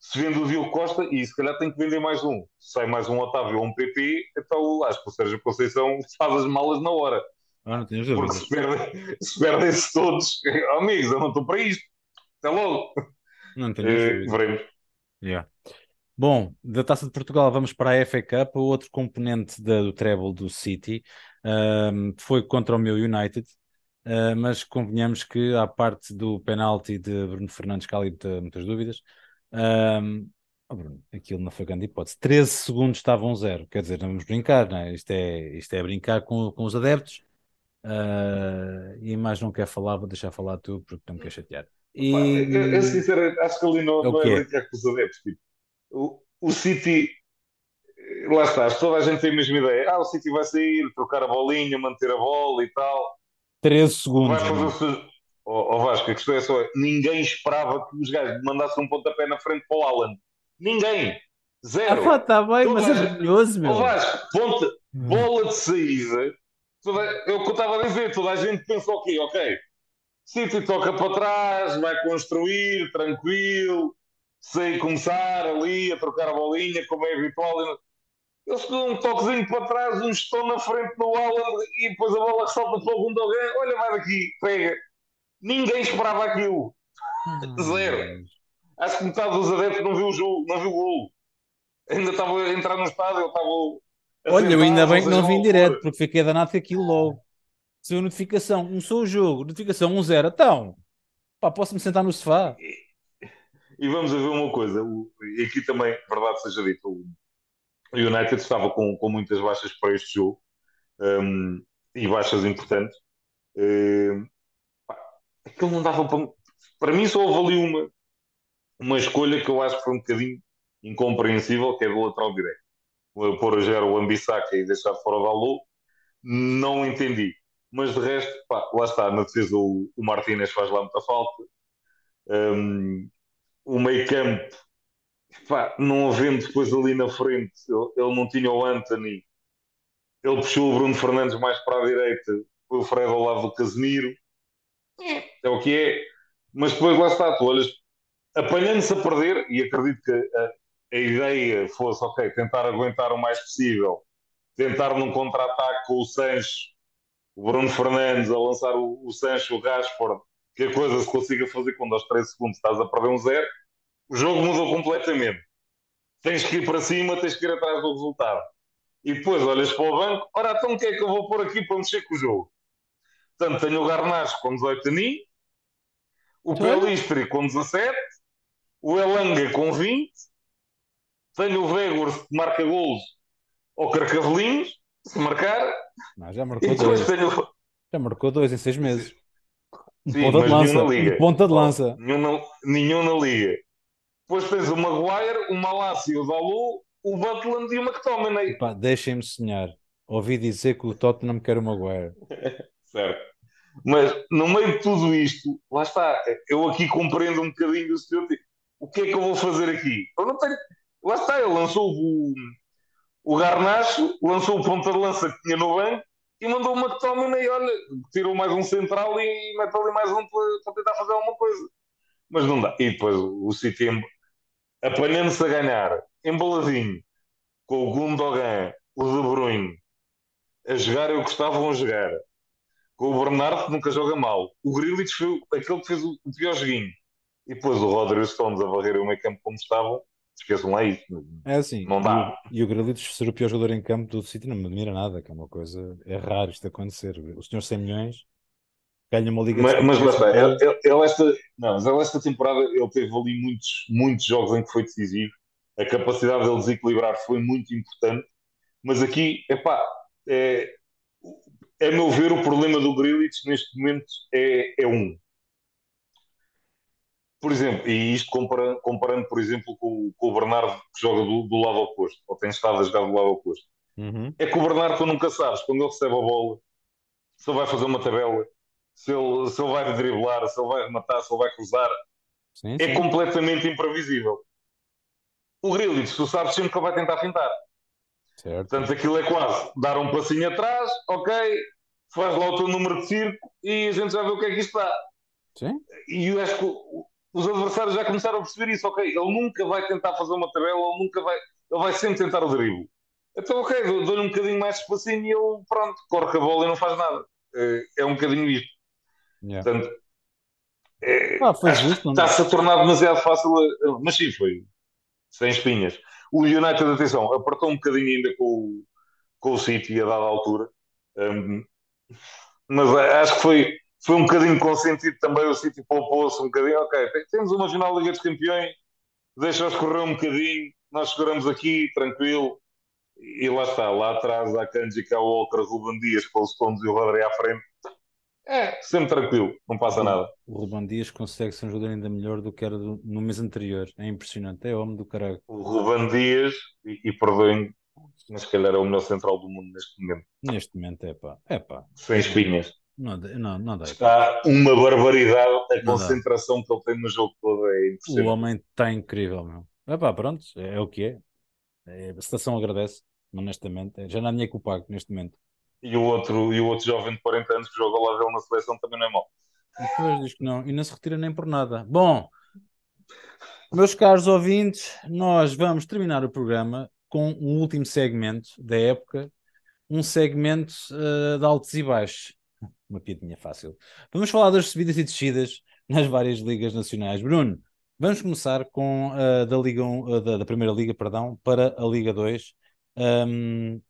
se vende o Diogo Costa, e se calhar tem que vender mais um. Se sai mais um Otávio ou um PP, então acho que o Sérgio Conceição [laughs] faz as malas na hora. Ah, não tenho Porque se perdem- [laughs] se perdem-se todos, [laughs] amigos, eu não estou para isto. Até logo. Não tenho Eh, dúvidas. veremos. Yeah. Bom, da Taça de Portugal vamos para a FA Cup, o outro componente da- do treble do City ahm, foi contra o meu United, ah, mas convenhamos que à parte do penalti de Bruno Fernandes, que há ali muitas dúvidas, ahm, oh, Bruno, aquilo não foi grande hipótese. 13 segundos estavam zero, quer dizer, não vamos brincar, não é? Isto é, isto é brincar com, com os adeptos. Ah, e mais não quer falar, vou deixar falar tu porque não me quer chatear. E... Pá, eu, eu, sinceramente, acho que ali não, É não é brincar com os adeptos. Tipo, o, o City, lá está, toda a gente tem a mesma ideia. Ah, o City vai sair, trocar a bolinha, manter a bola e tal. 13 segundos. Vai fazer mano. o seu. Ó ó Vasco, a questão é só: ninguém esperava que os gajos mandassem um pontapé na frente para o Alan. Ninguém. Ah, Zero. pá, tá bem, Toda mas é vergonhoso, meu. Ó Vasco, ponta, bola de saída. Toda, é o que eu estava a dizer, toda a gente pensa o quê? Ok, City toca para trás, vai construir, tranquilo, sem começar ali a trocar a bolinha, como é habitual. Eles dão um toquezinho para trás, um estão na frente do Alan e depois a bola ressalta para o Gundogan. Olha, vai daqui, pega. Ninguém esperava aquilo. Zero. Acho que metade dos adeptos não viu o jogo, não viu o gol. Ainda estava a entrar no estádio, estavam. a Olha, eu ainda bem que não vim direto, porque fiquei danado com aquilo logo. Saiu notificação, começou o jogo, notificação 1-0. Então, pá, posso-me sentar no sofá? E vamos ver uma coisa, o- e aqui também, verdade seja dita, o United estava com, com muitas baixas para este jogo, um, e baixas importantes. Uh, aquilo não dava para. Para mim, só houve ali uma, uma escolha que eu acho que foi um bocadinho incompreensível, que é do lateral direito. Pôr a gerar o Ambissaca e deixar fora o Dalou, não entendi. Mas de resto, pá, lá está, na defesa o, o Martínez faz lá muita falta. Um, o meio campo, pá, não havendo depois ali na frente, ele, ele, não tinha o Anthony, ele puxou o Bruno Fernandes mais para a direita, foi o Fred ao lado do Casemiro. É o que é. Mas depois lá está, tu olhas, apanhando-se a perder, e acredito que a, a ideia fosse, ok, tentar aguentar o mais possível, tentar num contra-ataque com o Sancho, o Bruno Fernandes a lançar o, o Sancho, o Rashford, que a coisa se consiga fazer quando aos 3 segundos estás a perder um zero, o jogo mudou completamente. Tens que ir para cima, tens que ir atrás do resultado. E depois olhas para o banco, ora, então o que é que eu vou pôr aqui para mexer com o jogo? Portanto, tenho o Garnacho com 18 aninhos, o Pelistri com 17, o Elanga com 20, tenho o Vegor que marca golos ou Carcavelinhos, se marcar. Não, já marcou dois. Tenho... Já marcou dois em seis meses. Sim, ponta de lança. Ponta de lança. Nenhum na, nenhum na liga. Depois tens o Maguire, o Malassi, o Dalu, o Butland e o McTominay. Deixem-me sonhar. Ouvi dizer que o Tottenham quer o Maguire. [laughs] certo. Mas no meio de tudo isto, lá está, eu aqui compreendo um bocadinho o senhor. O que é que eu vou fazer aqui? Eu não tenho. Lá está, ele lançou o, o Garnacho, lançou o ponta de lança que tinha no banco e mandou uma McTominay, olha, tirou mais um central e mete ali mais um para, tentar fazer alguma coisa. Mas não dá. E depois o City apanhando-se a ganhar, embaladinho, com o Gundogan, o De Bruyne, a jogar eu gostavam a jogar, com o Bernardo que nunca joga mal, o Grealish foi aquele que fez o, pior joguinho, e depois o Rodrigo Stones a varrer o meio campo como estavam, esqueçam lá isso. É assim, não dá. E, e o Grealish ser o pior jogador em campo do City não me admira nada, que é uma coisa, é raro isto acontecer. O senhor 100 milhões ganha uma liga mas, mas basta, ele, ele, esta, não, mas ele esta temporada ele teve ali muitos, muitos jogos em que foi decisivo a capacidade dele desequilibrar foi muito importante mas aqui, epá, é, a meu ver o problema do Grealish neste momento é, é um por exemplo, e isto comparando, comparando por exemplo, com, com, o Bernardo que joga do, do, lado oposto, ou tem estado a jogar do lado oposto. Uhum. É que o Bernardo, tu nunca sabes, quando ele recebe a bola, se ele vai fazer uma tabela, se ele, se ele vai driblar, se ele vai rematar, se ele vai cruzar, sim, é sim. completamente imprevisível. O Grealish, tu sabes sempre que ele vai tentar fintar. Certo. Portanto, aquilo é quase dar um passinho atrás, ok, faz lá o teu número de circo e a gente já vê o que é que isto dá. Sim. E eu acho que os adversários já começaram a perceber isso, ok, ele nunca vai tentar fazer uma tabela, ele nunca vai, ele vai sempre tentar o drible. Então, ok, dou-lhe um bocadinho mais de espacinho e ele, pronto, corre a bola e não faz nada. É, é um bocadinho isto. Yeah. Portanto, é, ah, está-se a tornar demasiado fácil, a, mas sim, foi sem espinhas. O United, atenção, apertou um bocadinho ainda com, o, com o City a dada altura, um, mas acho que foi, foi um bocadinho consentido também o City poupou-se um bocadinho. Ok, temos uma final da Liga dos Campeões, deixa-os correr um bocadinho, nós seguramos aqui, tranquilo. E lá está, lá atrás há Kanji, cá o Walker, Ruben Dias, com os Stones e o Rodri à frente. É, sempre tranquilo, não passa nada. O Ruben Dias consegue ser um jogador ainda melhor do que era do, no mês anterior. É impressionante, é homem do caralho. O Ruben Dias, e, e perdoem, mas se calhar é o melhor central do mundo neste momento. Neste momento é pá, é pá. Sem espinhas. Não, não, não dá. Está uma barbaridade a concentração que ele tem no jogo todo. É. O homem está incrível, meu. É pá, pronto, é, é, o que é. é. A situação agradece, honestamente. Já não há dinheiro que o pago neste momento. E o, outro, e o outro jovem de 40 anos que joga lá dele na seleção também não é mau. Depois diz que não, e não se retira nem por nada. Bom, meus caros ouvintes, nós vamos terminar o programa com um último segmento da época, um segmento uh, de altos e baixos uma piadinha fácil. Vamos falar das subidas e descidas nas várias ligas nacionais. Bruno, vamos começar com uh, da, Liga 1, uh, da, da, Primeira Liga perdão, para a Liga 2. Um,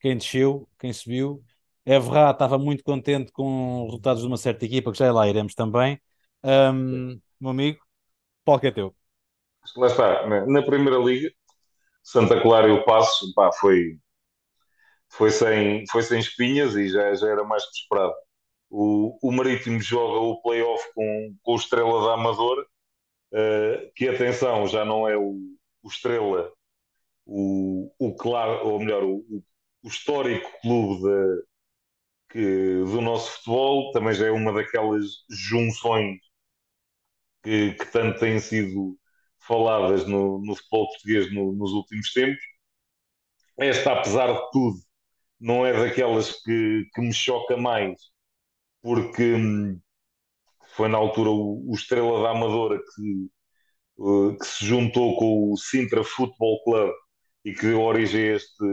quem desceu, quem subiu. Evra estava muito contente com os resultados de uma certa equipa, que já lá iremos também. Um, meu amigo, que é teu? Lá está, na Primeira Liga, Santa Clara e o Passo, pá, foi foi sem, foi sem espinhas e já, já era mais que esperado. O, o Marítimo joga o playoff com, com o Estrela da Amadora, uh, que atenção, já não é o, o Estrela, o, o claro, ou melhor, o, o histórico clube de, que, do nosso futebol, também já é uma daquelas junções que, que tanto têm sido faladas no, no futebol português no, nos últimos tempos. Esta, apesar de tudo, não é daquelas que, que me choca mais, porque hum, foi na altura o, Estrela da Amadora que, uh, que se juntou com o Sintra Futebol Club e que deu origem a este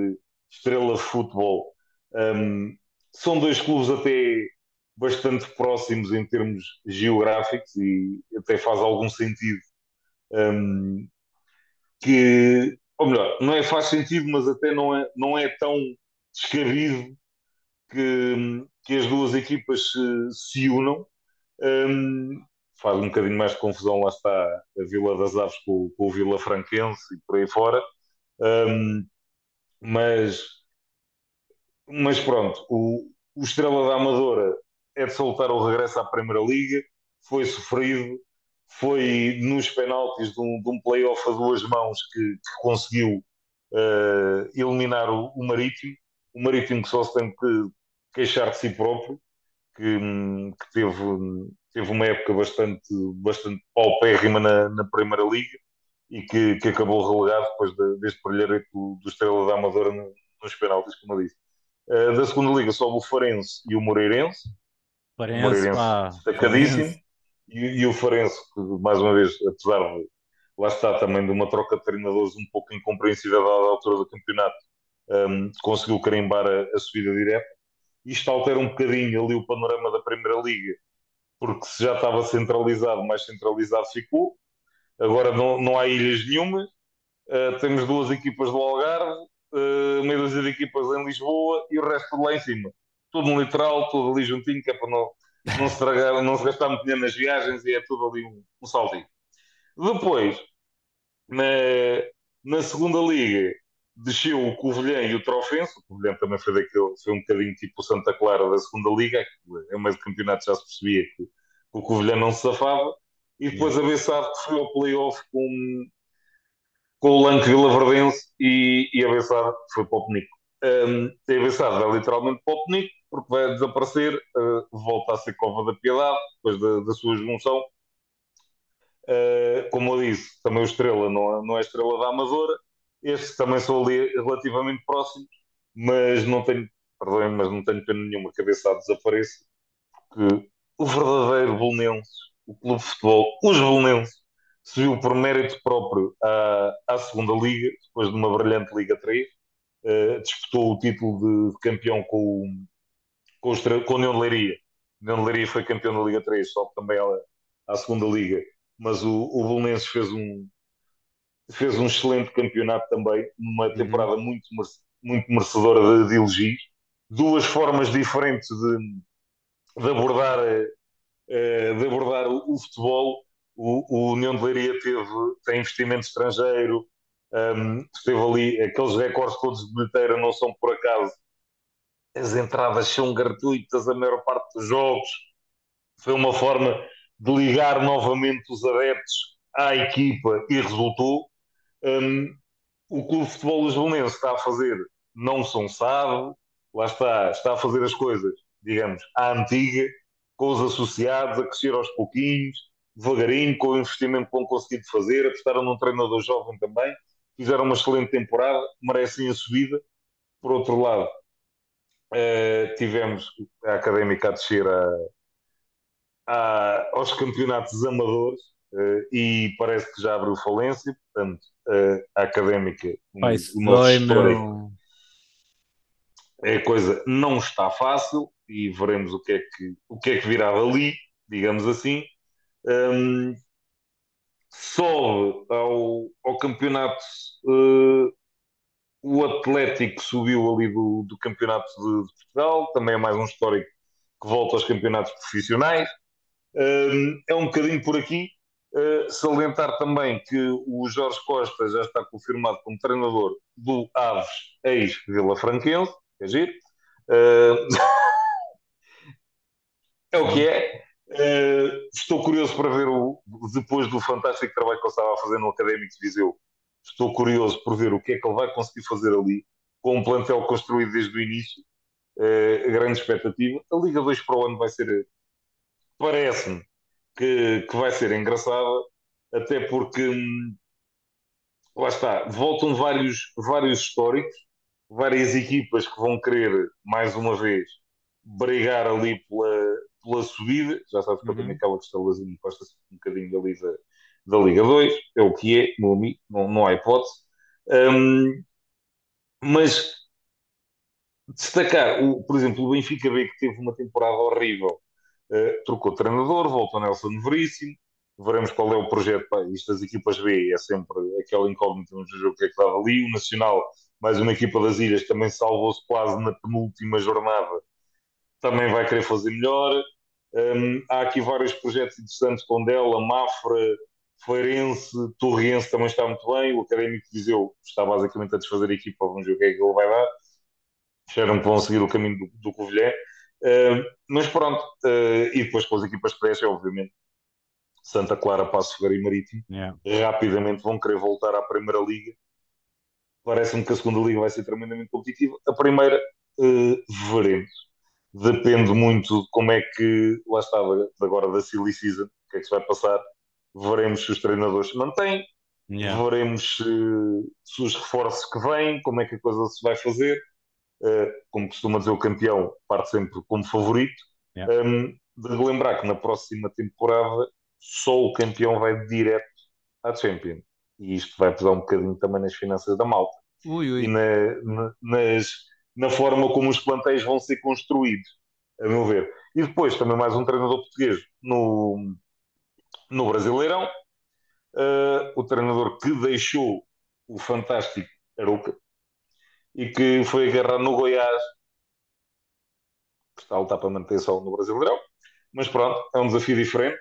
Estrela Futebol. Um, são dois clubes até bastante próximos em termos geográficos e até faz algum sentido um, que, ou melhor, não é faz sentido, mas até não é, não é tão descabido que, que as duas equipas se, se unam. Um, faz um bocadinho mais de confusão, lá está a Vila das Aves com, com o Vila Franquense e por aí fora. Um, mas, mas pronto, o, o Estrela da Amadora é de soltar o regresso à Primeira Liga, foi sofrido, foi nos penaltis de um, de um play-off a duas mãos que, que conseguiu uh, eliminar o, o, Marítimo. O Marítimo que só se tem que queixar de si próprio, que, que teve, teve uma época bastante, bastante paupérrima na, na Primeira Liga e que, que acabou relegado depois de, deste brilharete do, do Estrela da Amadora no, nos penaltis, como eu disse. Uh, da segunda liga sobe o Farense e o Moreirense. Farense, o Moreirense pá, destacadíssimo. E, e, o Farense, que mais uma vez, apesar de lá está também de uma troca de treinadores um pouco incompreensível à altura do campeonato, um, conseguiu carimbar a, a, subida direta. Isto altera um bocadinho ali o panorama da Primeira Liga, porque se já estava centralizado, mais centralizado ficou. Agora não, não há ilhas nenhuma. Uh, temos duas equipas do Algarve, uh, meia dúzia de equipas em Lisboa e o resto lá em cima. Tudo no litoral, tudo ali juntinho, que é para não, não se, tragar, não se gastar muito dinheiro nas viagens e é tudo ali um, um saltinho. Depois, na, na segunda liga, desceu o Covilhã e o Trofense. O Covilhã também foi daquele, foi um bocadinho tipo o Santa Clara da segunda liga. É meio de campeonato já se percebia que, que o Covilhã não se safava. E depois a Bessade que foi ao playoff com, com o Lanque Vila Verdense e, e a Bessade foi para o Penico. Um, a Bessade vai literalmente para o Penico porque vai desaparecer, uh, volta a ser Cova da Piedade depois da, da sua junção. Uh, como eu disse, também o Estrela não, é, não é Estrela da Amadora. Estes também são ali relativamente próximos, mas não tenho, perdoem, mas não tenho pena nenhuma que a desapareça, porque o verdadeiro Bolonense, o clube de futebol, os Bolonenses, subiu por mérito próprio à, à segunda Liga, depois de uma brilhante Liga 3. Uh, eh, disputou o título de, campeão com, com, o, com a União de Leiria. A União de Leiria foi campeão da Liga 3, só também à, à segunda Liga. Mas o, o Belenenses fez um, fez um excelente campeonato também, numa uhum. temporada uhum. muito, muito merecedora de, de elogios. Duas formas diferentes de, de abordar, uh, de abordar o, o futebol o, o União de Leiria teve, tem investimento estrangeiro, um, esteve ali, aqueles recordes todos de bilheteira não são por acaso, as entradas são gratuitas a maior parte dos jogos, foi uma forma de ligar novamente os adeptos à equipa e resultou. Um, o Clube de Futebol Lisbonense está a fazer não são sabe, lá está, está a fazer as coisas, digamos, à antiga, com os associados, a crescer aos pouquinhos, devagarinho, com o investimento que vão conseguir fazer, apostaram num treinador jovem também, fizeram uma excelente temporada, merecem a subida. Por outro lado, uh, tivemos a Académica a descer a, a, aos campeonatos amadores e parece que já abriu falência, portanto, uh, a Académica, Pai, o nosso histórico, a coisa não está fácil e veremos o que é que, o que, é que virá dali, digamos assim. Um, sobe ao, ao campeonato. Uh, o Atlético subiu ali do, do campeonato de, de, Portugal, também é mais um histórico que volta aos campeonatos profissionais. Um, é um bocadinho por aqui. Uh, salientar também que o Jorge Costa já está confirmado como treinador do Aves ex-Vila Franquense. é giro. Uh, [laughs] é o que é. Uh, estou curioso para ver o, depois do fantástico trabalho que ele estava a fazer no Académico de Viseu. Estou curioso por ver o que é que ele vai conseguir fazer ali, com um plantel construído desde o início. Uh, grande expectativa. A Liga 2 para o ano vai ser, parece-me, que, que vai ser engraçada, até porque hum, lá está, voltam vários, vários históricos, várias equipas que vão querer, mais uma vez, brigar ali pela, pela subida. Já sabes que uhum. eu tenho aquela questãozinha encosta-se um bocadinho ali da, da Liga 2, é o que é, meu amigo, não, não há hipótese. Um, mas destacar, o, por exemplo, o Benfica B, que teve uma temporada horrível, uh, trocou treinador, voltou Nelson Veríssimo, veremos qual é o projeto. Pá, isto das equipas B é sempre aquela incógnita, vamos ver o que é que dá ali. O Nacional, mais uma equipa das Ilhas, também salvou-se quase na penúltima jornada, também vai querer fazer melhor. Um, há aqui vários projetos interessantes, Tondela, Mafra, Feirense, Torriense também está muito bem. O Académico Viseu está basicamente a desfazer a equipa, vamos ver o que é que ele vai dar. Esperam que vão seguir o caminho do, do Covilhã. Uh, mas pronto, uh, e depois com as equipas que crescem, obviamente, Santa Clara, Passo Ferreira e Marítimo, yeah. rapidamente vão querer voltar à Primeira Liga. Parece-me que a segunda Liga vai ser tremendamente competitiva. A primeira, uh, veremos. Depende muito de como é que, lá estava, agora da Silly Season, o que é que se vai passar. Veremos se os treinadores se mantêm, yeah. veremos se, se, os reforços que vêm, como é que a coisa se vai fazer. Uh, como costuma dizer o campeão, parte sempre como favorito. Yeah. Um, de lembrar que na próxima temporada só o campeão vai direto à Champions. E isto vai pesar um bocadinho também nas finanças da malta. Ui, ui. E na, na, nas, na forma como os plantéis vão ser construídos, a meu ver. E depois também mais um treinador português no, no Brasileirão. Uh, o treinador que deixou o fantástico Aruca e que foi agarrar no Goiás, que está a lutar para manter só no Brasileirão. Mas pronto, é um desafio diferente.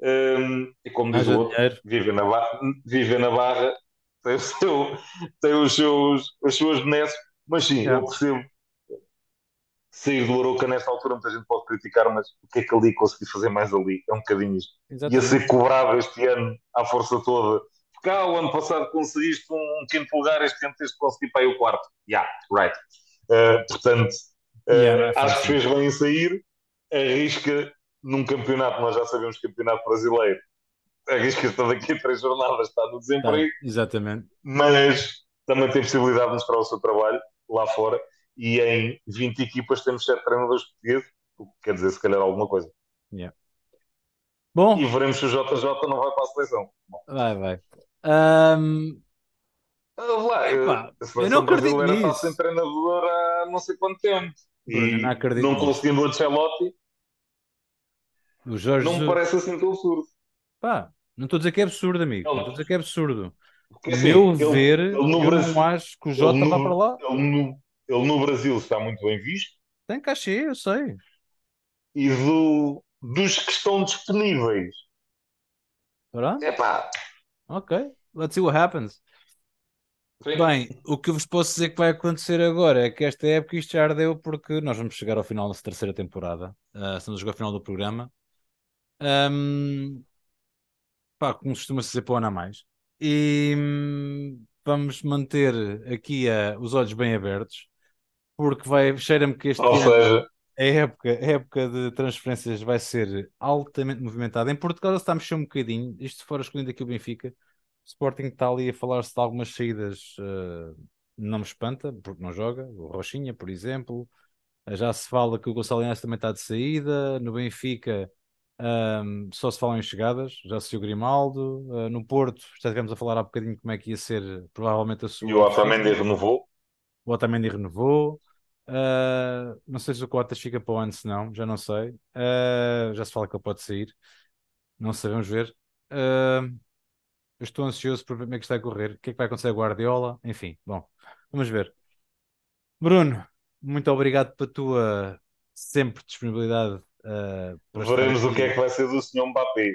Um, e como diz o outro, vive na, barra, vive na barra, tem, seu, tem os, seus, as suas benesses, mas sim, é. eu percebo sair do Aroca nesta altura, muita gente pode criticar, mas o que é que ali consegui fazer mais ali? É um bocadinho isto. Exatamente. Ia ser cobrado este ano à força toda. Ah, o ano passado conseguiste um quinto lugar, este ano tens de conseguir para aí o quarto. Yeah, right. Uh, portanto, uh, yeah, acho que fez bem em sair, arrisca num campeonato, nós já sabemos campeonato brasileiro, arrisca estar daqui a três jornadas, está no desemprego. Tá, exatamente. Mas também tem possibilidade de mostrar o seu trabalho lá fora. E em 20 equipas temos 7 treinadores portugueses, o que quer dizer, se calhar, alguma coisa. Yeah. Bom. E veremos se o JJ não vai para a seleção. Bom. Vai, vai. Um... Lá, Epá, eu não acredito nisso. Está sem treinador há não sei quanto tempo. E não, acredito não conseguindo o Ancelotti, o Jorge não me parece assim tão absurdo. Pá, não estou a dizer que é absurdo, amigo. Não, estou a dizer que é absurdo. Porque, assim, meu ele, ver, ele eu Brasil, não acho que o Jota vá para lá. Ele no, ele no Brasil está muito bem visto. Tem cachê, eu sei. E do, dos que estão disponíveis. Pronto. É pá. Ok, let's see what happens. Sim. Bem, o que vos posso dizer que vai acontecer agora é que esta época isto já ardeu porque nós vamos chegar ao final da terceira temporada. Uh, estamos a jogar ao final do programa. Um, pá, como costuma dizer para o ano a mais. E hum, vamos manter aqui uh, os olhos bem abertos porque vai, cheira-me que este Ou ano, seja... a época, a época de transferências vai ser altamente movimentada. Em Portugal está a mexer um bocadinho, isto se for escolhendo aqui o Benfica o Sporting está ali a falar-se de algumas saídas, uh, não me espanta, porque não joga. O Rochinha, por exemplo. Já se fala que o Gonçalo também está de saída. No Benfica um, só se falam em chegadas. Já se o Grimaldo. Uh, no Porto, já estivemos a falar há bocadinho como é que ia ser provavelmente a sua. E o Otamendi renovou. O Otamendi renovou. Uh, não sei se o Cotas fica para o ano, se não, já não sei. Uh, já se fala que ele pode sair. Não sabemos ver. Uh, estou ansioso por ver como é que está a correr. O que é que vai acontecer a Guardiola? Enfim, bom, vamos ver. Bruno, muito obrigado pela tua sempre disponibilidade. Veremos o que é que vai ser do senhor Mbappé.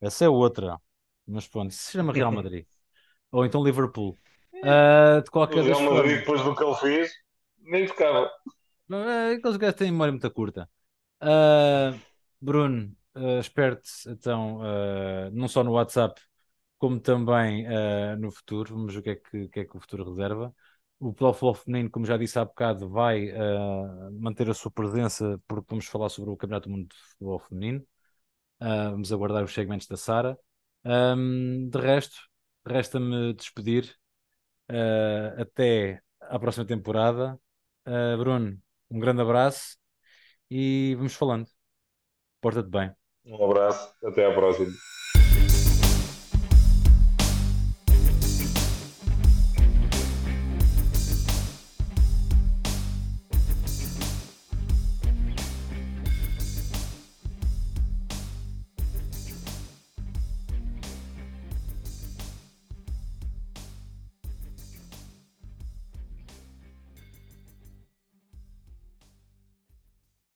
Essa é outra. Mas pronto, isso se chama Real Madrid. [laughs] Ou então Liverpool. Uh, de qualquer o Real Madrid, depois do que ele fez. Nem tocava. É, aqueles gajos têm memória muito curta. Uh, Bruno, uh, espero-te então, uh, não só no WhatsApp, como também uh, no futuro. Vamos ver o que é que, que, é que o futuro reserva. O futebol feminino, como já disse há bocado, vai manter a sua presença porque vamos falar sobre o Campeonato do Mundo de Futebol Feminino. vamos aguardar os segmentos da Sara. Um, de resto, resta-me despedir até à próxima temporada. Bruno, um grande abraço e vamos falando. Porta-te bem. Um abraço, até à próxima.